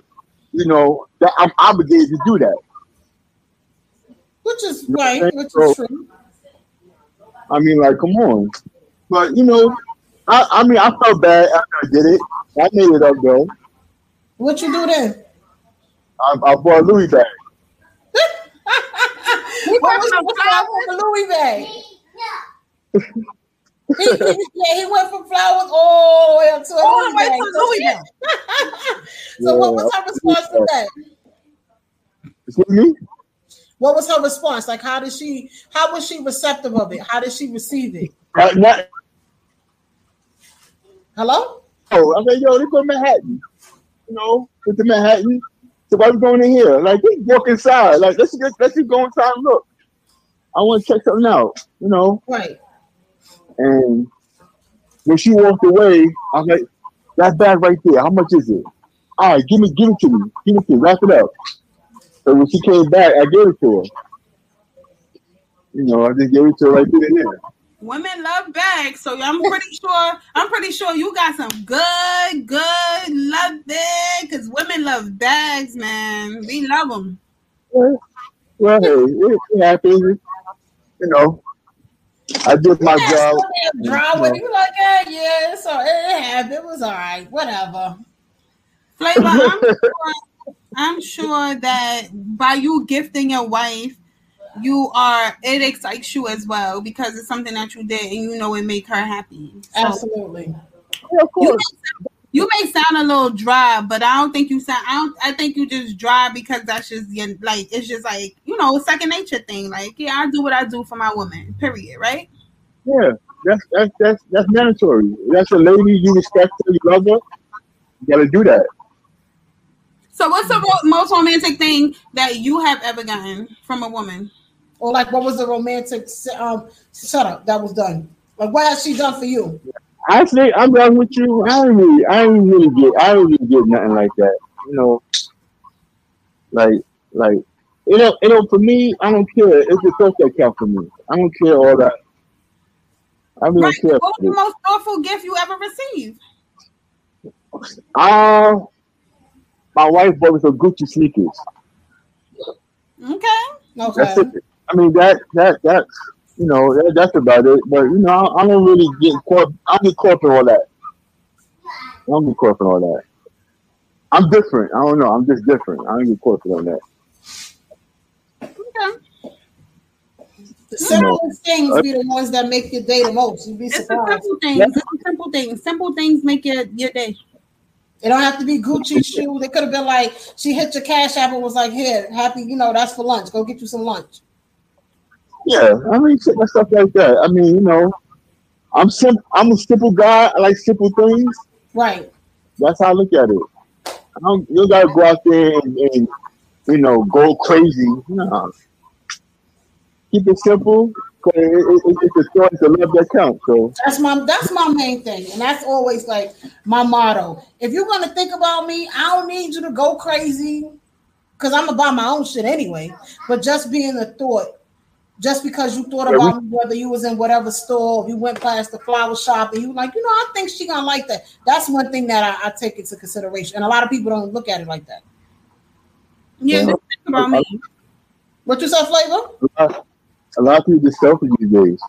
You know that I'm obligated to do that. Which is right, which So- is true. I mean, like, come on. But you know, I, I mean, I felt bad after I did it. I made it up though. What you do then? I, I bought a Louis bag. What was the flower for the Louis bag? he, he- yeah, he went from flowers all the way up to a All the Louis way bag. to Louis bag. so what was her response to that? Excuse me? What was her response? Like, how did she? How was she receptive of it? How did she receive it? Right, not, Hello? oh, I said, yo, they go to Manhattan. You know, with the Manhattan. So why we going in here? Like, let's walk inside. Like, let's just let's just go inside and look. I want to check something out. You know. Right. And when she walked away, I was like, that bag right there, how much is it? All right, give me, give it to me. Give it to me, wrap it up. So when she came back, I gave it to her. You know, I just gave it to her right there. Women love bags, so I'm pretty sure. I'm pretty sure you got some good, good love there, because women love bags, man. We love them. Well, well hey, it, it happens. You know, I did my Yeah, job. damn with. You like, yeah, yeah. So it, it happened. It was all right. Whatever. Flavor, I'm sure, I'm sure that by you gifting your wife, you are it excites you as well because it's something that you did and you know it make her happy. So Absolutely. Yeah, of you course. may, you may sound a little dry, but I don't think you sound. I don't. I think you just dry because that's just your like. It's just like you know, second nature thing. Like yeah, I do what I do for my woman. Period. Right. Yeah, that's that's that's that's mandatory. That's a lady you respect her, you love her. You gotta do that. So what's the most romantic thing that you have ever gotten from a woman? Or like, what was the romantic um setup that was done? Like, what has she done for you? I Actually, I'm done with you. I ain't really, I ain't really get, I ain't really get nothing like that. You know, like, like, you know, you know, for me, I don't care. It's the thought that counts for me. I don't care all that. I really Right. don't care. What was the most thoughtful gift you ever received? Uh, my wife bought me some Gucci sneakers. Okay. Okay. That's it. I mean, that, that, that, you know, that, that's about it. But you know, I, I don't really get caught. I don't get caught in all that. I don't get caught in all that. I'm different. I don't know. I'm just different. I don't get caught in all that. Okay. The simple things uh, be the ones that make your day the most. You'd be It's surprised. simple things. It's simple things. Simple things make your your day. It don't have to be Gucci shoes. It could have been like she hit your cash app and was like, "Here, happy, you know, that's for lunch. Go get you some lunch." Yeah, I mean, stuff like that. I mean, you know, I'm sim- I'm a simple guy. I like simple things. Right. That's how I look at it. I don't, you gotta go out there and, and you know go crazy. No. Keep it simple. It, it, it, it's the choice of love that counts. So That's my that's my main thing, and that's always like my motto. If you're gonna think about me, I don't need you to go crazy, because I'm gonna buy my own shit anyway. But just being a thought, just because you thought about me, whether you was in whatever store, you went past the flower shop, and you were like, you know, I think she gonna like that. That's one thing that I, I take into consideration, and a lot of people don't look at it like that. Yeah, about me. What you said, flavor? a lot, a lot of people just selfish these days.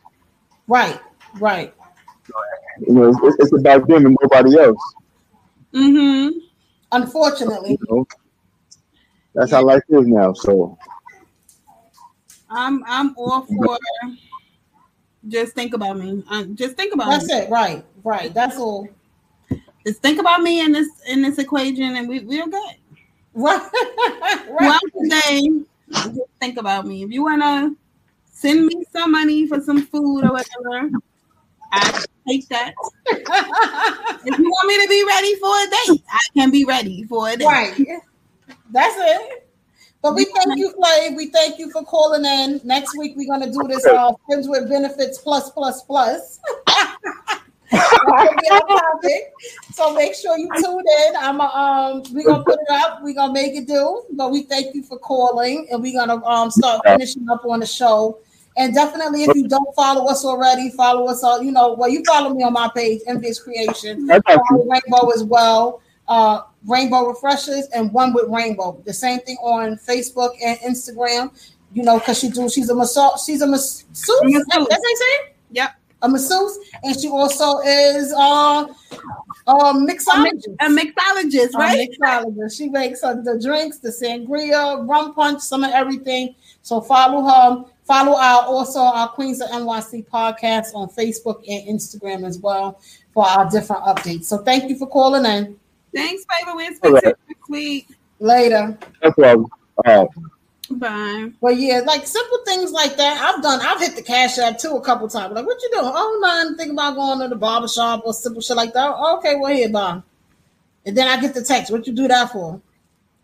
Right, right. You know, it's, it's about them and nobody else. Mm-hmm. Unfortunately. You know? That's how life is now. So I'm I'm all for just think about me. Um, just think about That's me. it. Right. Right. That's all. Just think about me in this in this equation, and we we're good. Right. Right. today, just think about me. If you wanna send me some money for some food or whatever, I take that. if you want me to be ready for a date, I can be ready for a date. Right. That's it. But we thank you, Flav. We thank you for calling in. Next week we're gonna do this uh, friends with benefits plus plus plus. That's gonna be our topic. So make sure you tune in. I'm uh, um we're gonna put it up, we're gonna make it do. But we thank you for calling and we're gonna um start finishing up on the show. And definitely if you don't follow us already, follow us on, you know, well, you follow me on my page, Envious Creation. I. Follow Rainbow as well. Uh Rainbow Refreshers and one with Rainbow. The same thing on Facebook and Instagram. You know, because she do she's a massage, she's a masseuse. Masseuse. That's what they say? Yep. A masseuse, and she also is uh a mixologist. A mixologist, A right? mixologist. She makes uh, the drinks, the sangria, rum punch, some of everything. So follow her. Follow our also our Queens of NYC podcast on Facebook and Instagram as well for our different updates. So thank you for calling in. Thanks, baby. We'll speak All to right. you next week. Later. no problem. Uh, Bye. Well, yeah, like simple things like that. I've done. I've hit the cash app too a couple times. Like, what you doing? Oh, man, thinking about going to the barber shop or simple shit like that. Okay, well here, bye. And then I get the text. What you do that for?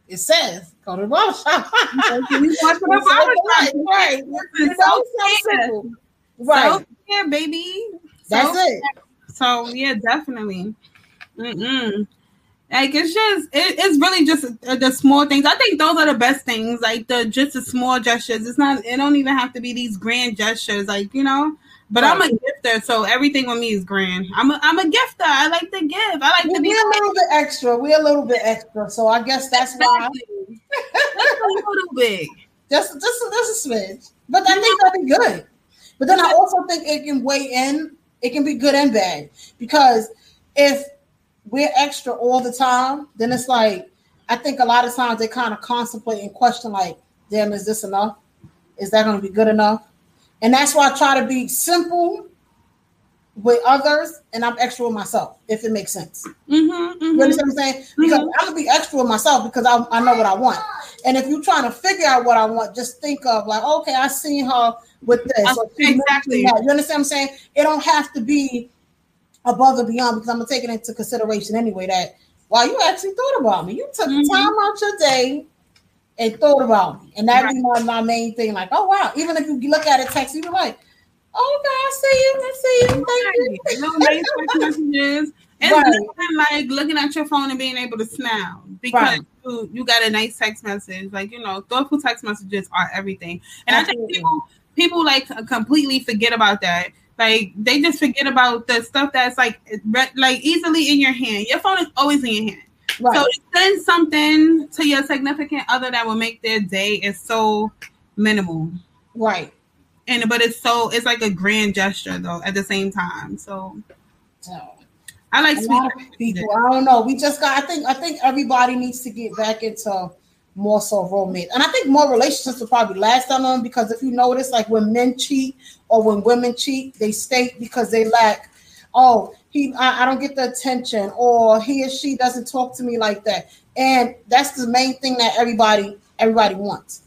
It says go to the barber shop. You want to the barber shop. right, right. You know, so simple. Right. So, yeah, baby. That's So- it. So yeah, definitely. Mm-mm. Like it's just it, it's really just uh, the small things. I think those are the best things. Like the just the small gestures. It's not. It don't even have to be these grand gestures. Like you know. But I'm a gifter, so everything with me is grand. I'm a I'm a gifter. I like to give. I like to be We're a little bit extra. We're a little bit extra. So I guess that's why. Just a little bit. Just, just, just a smidge. But I think that'd be good. But then I also think it can weigh in. It can be good and bad because if we're extra all the time, then it's like I think a lot of times they kind of contemplate and question, like, "Damn, is this enough? Is that going to be good enough?" And that's why I try to be simple with others, and I'm extra with myself, if it makes sense. Mm-hmm, You understand what I'm saying? Because I'm gonna be extra with myself because I, I know what I want. And if you're trying to figure out what I want, just think of like, okay, I seen her with this. she Exactly. You understand what I'm saying? It don't have to be above and beyond because I'm gonna take it into consideration anyway. That wow, you actually thought about me. You took Mhm. time out your day and thought about me, and that be my, my main thing. Like, oh wow, even if you look at a text, you be like, oh, okay, I see you, I see you, thank you. Little nice text messages. It's Right. nothing like looking at your phone and being able to smile because Right. you, you got a nice text message. Like, you know, thoughtful text messages are everything. And I think people people like completely forget about that. Like they just forget about the stuff that's like re- like easily in your hand. Your phone is always in your hand. Right. So to send something to your significant other that will make their day is so minimal. right. And but it's so it's like a grand gesture though at the same time. So. I like sweet people. I don't know. We just got. I think. I think everybody needs to get back into more so romance, and I think more relationships will probably last that long because if you notice, like when men cheat or when women cheat, they state because they lack. Oh, he. I, I don't get the attention, or he or she doesn't talk to me like that, and that's the main thing that everybody everybody wants.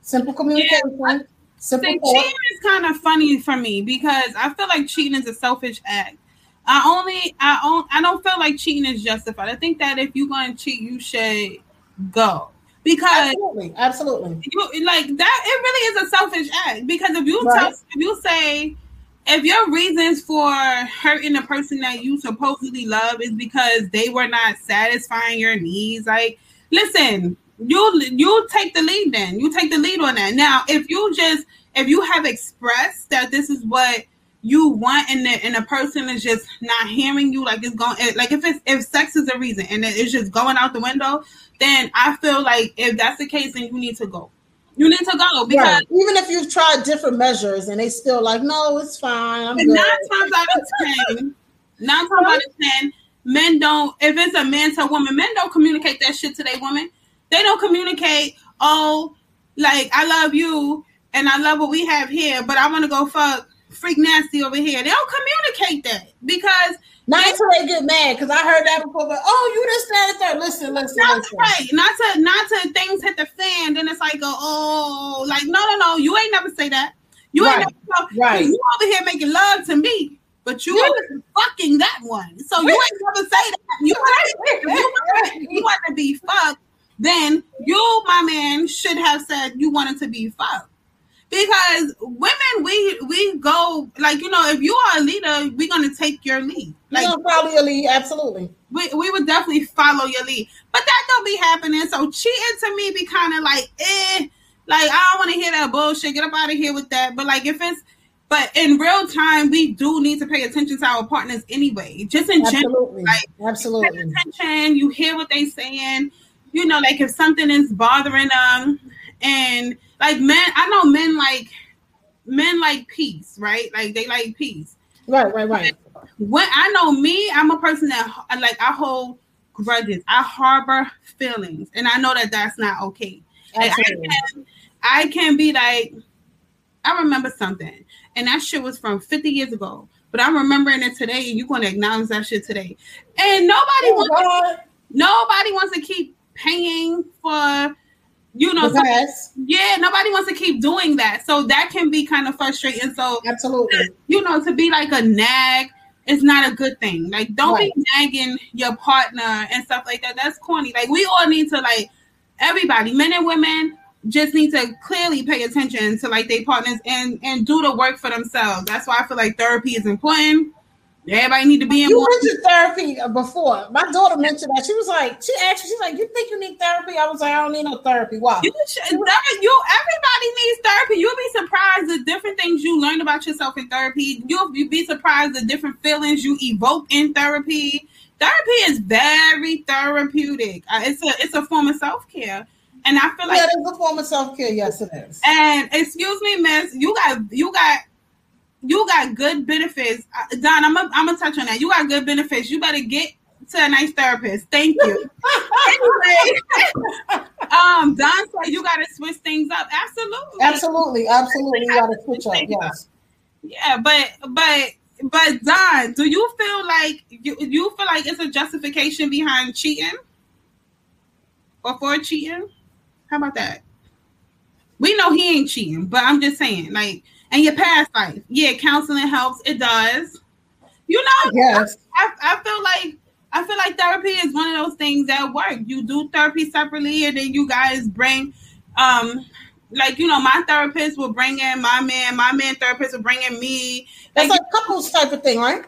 Simple communication. Simple. See, cheating is kind of funny for me because I feel like cheating is a selfish act. I only, I on, I don't feel like cheating is justified. I think that if you're going to cheat, you should go because Absolutely. Absolutely. you like that. It really is a selfish act because if you Right. tell, if you say, if your reasons for hurting the person that you supposedly love is because they were not satisfying your needs, like listen, you you take the lead. Then you take the lead on that. Now, if you just if you have expressed that this is what you want and the and the person is just not hearing you like it's going like if it's if sex is a reason and it's just going out the window then i feel like if that's the case then you need to go you need to go because Right. Even if you've tried different measures and they still like, no, it's fine. I'm good. nine times out of ten, nine times out of ten, men don't. If it's a man to a woman, men don't communicate that shit to their woman. They don't communicate. Oh, like I love you and I love what we have here, but I want to go fuck freak nasty over here. They don't communicate that because not until they get mad. Because I heard that before. But oh, you just said that. Listen, listen, not listen. right. Not to not to things hit the fan. Then it's like oh, like no, no, no. You ain't never say that. You Right. ain't never. Right. You over here making love to me. But you here fucking that one, so you ain't never say that. You want if you want you want to be fucked, then you, my man, should have said you wanted to be fucked because women we we go like you know if you are a leader we're gonna take your lead Like, like you probably a lead. Absolutely. we, we would definitely follow your lead but that don't be happening so cheating to me be kind of like eh like i don't want to hear that bullshit get up out of here with that but like if it's but in real time we do need to pay attention to our partners anyway just in general Absolutely. like pay Absolutely. attention. You hear what they saying. You know, like if something is bothering them, and like men, I know men like men like peace, right? Like they like peace. Right. Right. Right. When I know me, I'm a person that like I hold grudges. I harbor feelings, and I know that that's not okay. Like, I can, I can be like, I remember something, and that shit was from 50 years ago. But I'm remembering it today, and you're going to acknowledge that shit today. And nobody Oh, wants God. nobody wants to keep paying for you know some- yeah nobody wants to keep doing that. So that can be kind of frustrating. So Absolutely. you know to be like a nag is not a good thing. Like don't be nagging your partner and stuff like that. That's corny. Like we all need to like everybody men and women just need to clearly pay attention to like their partners and and do the work for themselves. That's why i feel like therapy is important everybody need to be in You one mentioned therapy before. My daughter mentioned that. She was like, she asked me, she's like, you think you need therapy? I was like, I don't need no therapy. Why? You, should, you everybody needs therapy. You'll be surprised the different things you learn about yourself in therapy. You'll be- be surprised the different feelings you evoke in therapy. Therapy is very therapeutic. Uh, it's a it's a form of self care, and I feel like yeah, there's a form of self care. Yes, it is. and excuse me, miss, you got you got you got good benefits. Uh, Don, I'm gonna touch on that. You got good benefits. You better get to a nice therapist. Thank you. anyway, um, Don said you gotta switch things up. Absolutely. Absolutely, absolutely. You got to switch up. Yes. Yeah, but but but Don, do you feel like you, you feel like it's a justification behind cheating or for cheating? How about that? We know he ain't cheating, but I'm just saying, like, and your past life, yeah, counseling helps. It does. You know, Yes. I, I feel like I feel like therapy is one of those things that work. You do therapy separately, and then you guys bring, um, like you know, my therapist will bring in my man, my man therapist will bring in me. That's Like, like couples type of thing, right?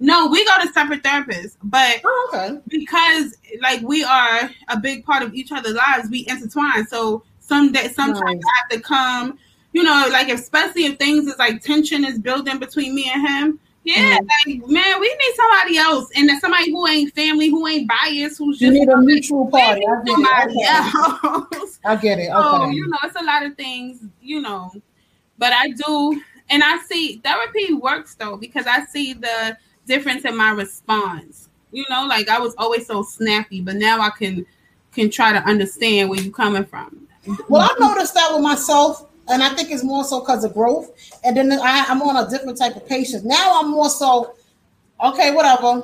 no, we go to separate therapists, but Oh, okay. because like we are a big part of each other's lives, we intertwine. So some day, sometimes Nice. I have to come. You know, like especially if things is like tension is building between me and him. Yeah, Mm-hmm. like man, we need somebody else, and that somebody who ain't family, who ain't biased, who's You need a mutual party. I get somebody it. Okay. else. I get it. So Okay. you know, it's a lot of things, you know. But I do, and I see therapy works though because I see the difference in my response. You know, like I was always so snappy, but now I can can try to understand where you're coming from. Well, I noticed that with myself, and I think it's more so because of growth. And then I, I'm on a different type of patience. Now I'm more so, okay, whatever.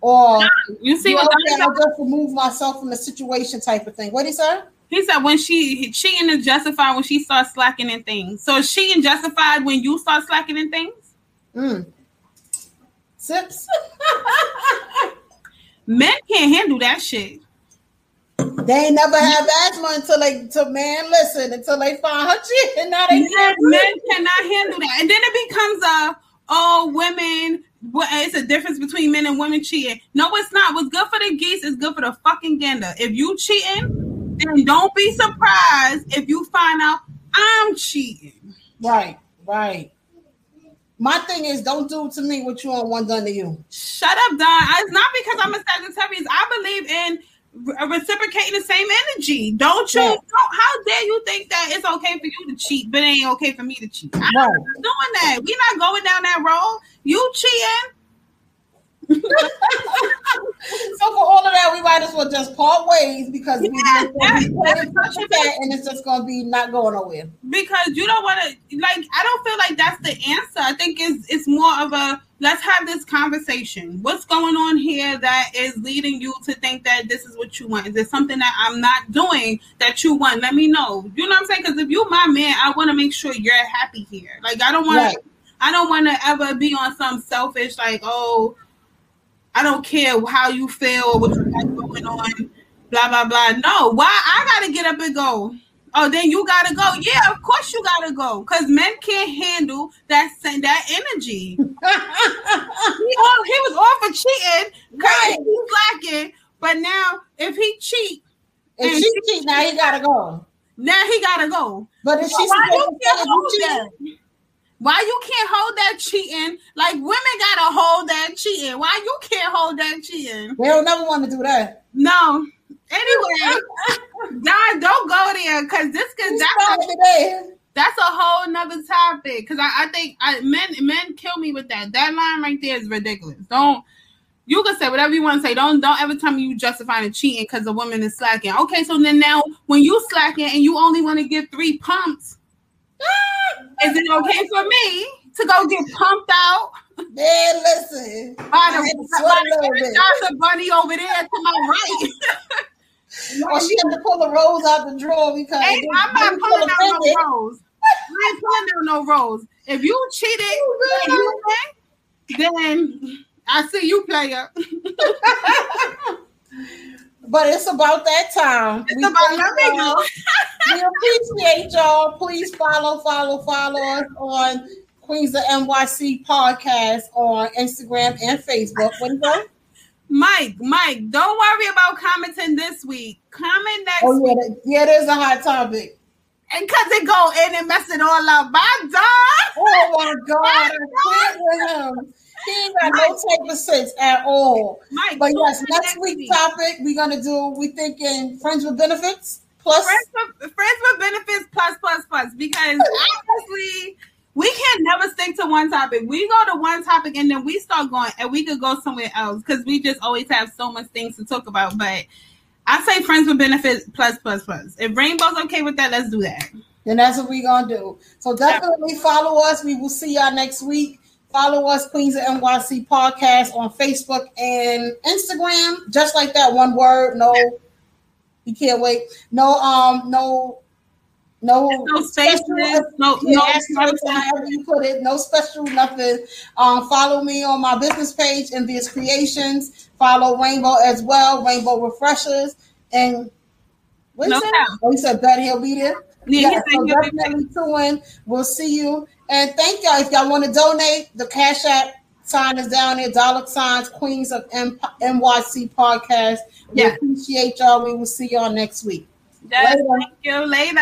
Or You see you what Donnie I'll just remove myself from the situation type of thing. What did he say? He said when she cheating is justified when she starts slacking in things. So is cheating justified when you start slacking in things? Mm. Sips. Men can't handle that shit. They ain't never have asthma until they, to man, listen, until they find her shit. And now they Men, men cannot handle that, and then it becomes a oh women. It's a difference between men and women cheating. No, it's not. What's good for the geese is good for the fucking gander. If you cheating, then don't be surprised if you find out I'm cheating. Right, right. My thing is, don't do to me what you want one done to you. Shut up, Don. It's not because I'm a Sagittarius. I believe in reciprocating the same energy. Don't you? Yeah. Don't, how dare you think that it's okay for you to cheat, but it ain't okay for me to cheat? I'm Right. not doing that. We're not going down that road. You cheating? so for all of that, we might as well just part ways because we Yeah, just gonna that- that and it's just gonna be not going nowhere. because you don't want to like i don't feel like that's the answer i think it's it's more of a let's have this conversation. What's going on here that is leading you to think that this is what you want? Is there something that i'm not doing that you want? Let me know. You know what i'm saying? Because if you're my man i want to make sure you're happy here. Like i don't want Right. to i don't want to ever be on some selfish like oh i don't care how you feel or what you got going on blah blah blah. No. Why? I gotta get up and go Oh, then you gotta go. Yeah, of course you gotta go, cause men can't handle that sen- that energy. he, all, he was all for cheating, Right. he's lacking. But now, if he cheat, If she she- cheat, now he gotta go. now he gotta go. But if So she's why you can't hold that? Why you can't hold that cheating? Like women gotta hold that cheating. Why you can't hold that cheating? they don't never want to do that. No. Anyway, God, don't go there, cause this could Who's that's? That's a whole nother topic because I, I think I, men men kill me with that. That line right there is ridiculous. Don't you can say whatever you want to say. Don't don't ever tell me you justifying cheating because a woman is slacking. Okay, so then now when you slacking and you only want to get three pumps, is it okay for me to go get pumped out Man, listen. by the, by a the bunny over there to my right? Or she had to pull the rose out the drawer because Hey, I'm not pulling out no rolls. I ain't pulling out no rolls. If you cheated, you win, then I see you, player. But it's about that time. It's We about let me go. we appreciate y'all. Please follow, follow, follow us on Queens of NYC podcast on Instagram and Facebook. What is that? Mike, Mike, don't worry about commenting this week. Comment next Oh yeah, week. yeah, it is a hot topic. And cause it go in and mess it all up. My dog. Oh my god, I can't with him. He ain't got no type of sense at all. Mike, But yes, next week's topic we're gonna do. We thinking friends with benefits plus. friends with, friends with benefits plus plus plus because honestly we can't never stick to one topic we go to one topic and then we start going and we could go somewhere else because we just always have so much things to talk about but i say friends with benefits plus plus plus if rainbow's okay with that let's do that then that's what we're gonna do. So definitely follow us. We will see y'all next week. Follow us, Queens of NYC podcast on Facebook and Instagram. Just like that, one word. No, you can't wait. No, um, no, no, no spaces no no however you put it. No special nothing. Um, follow me on my business page, Envious Creations. Follow Rainbow as well, Rainbow Refreshers. And what No he said? doubt. Oh, he said that he'll be there. Yeah, Yeah, so definitely tune. We'll see you. And thank y'all. If y'all want to donate, the Cash App sign is down there. Dollar signs, Queens of M- NYC podcast. We Yeah. appreciate y'all. We will see y'all next week. Yes, Later. thank you later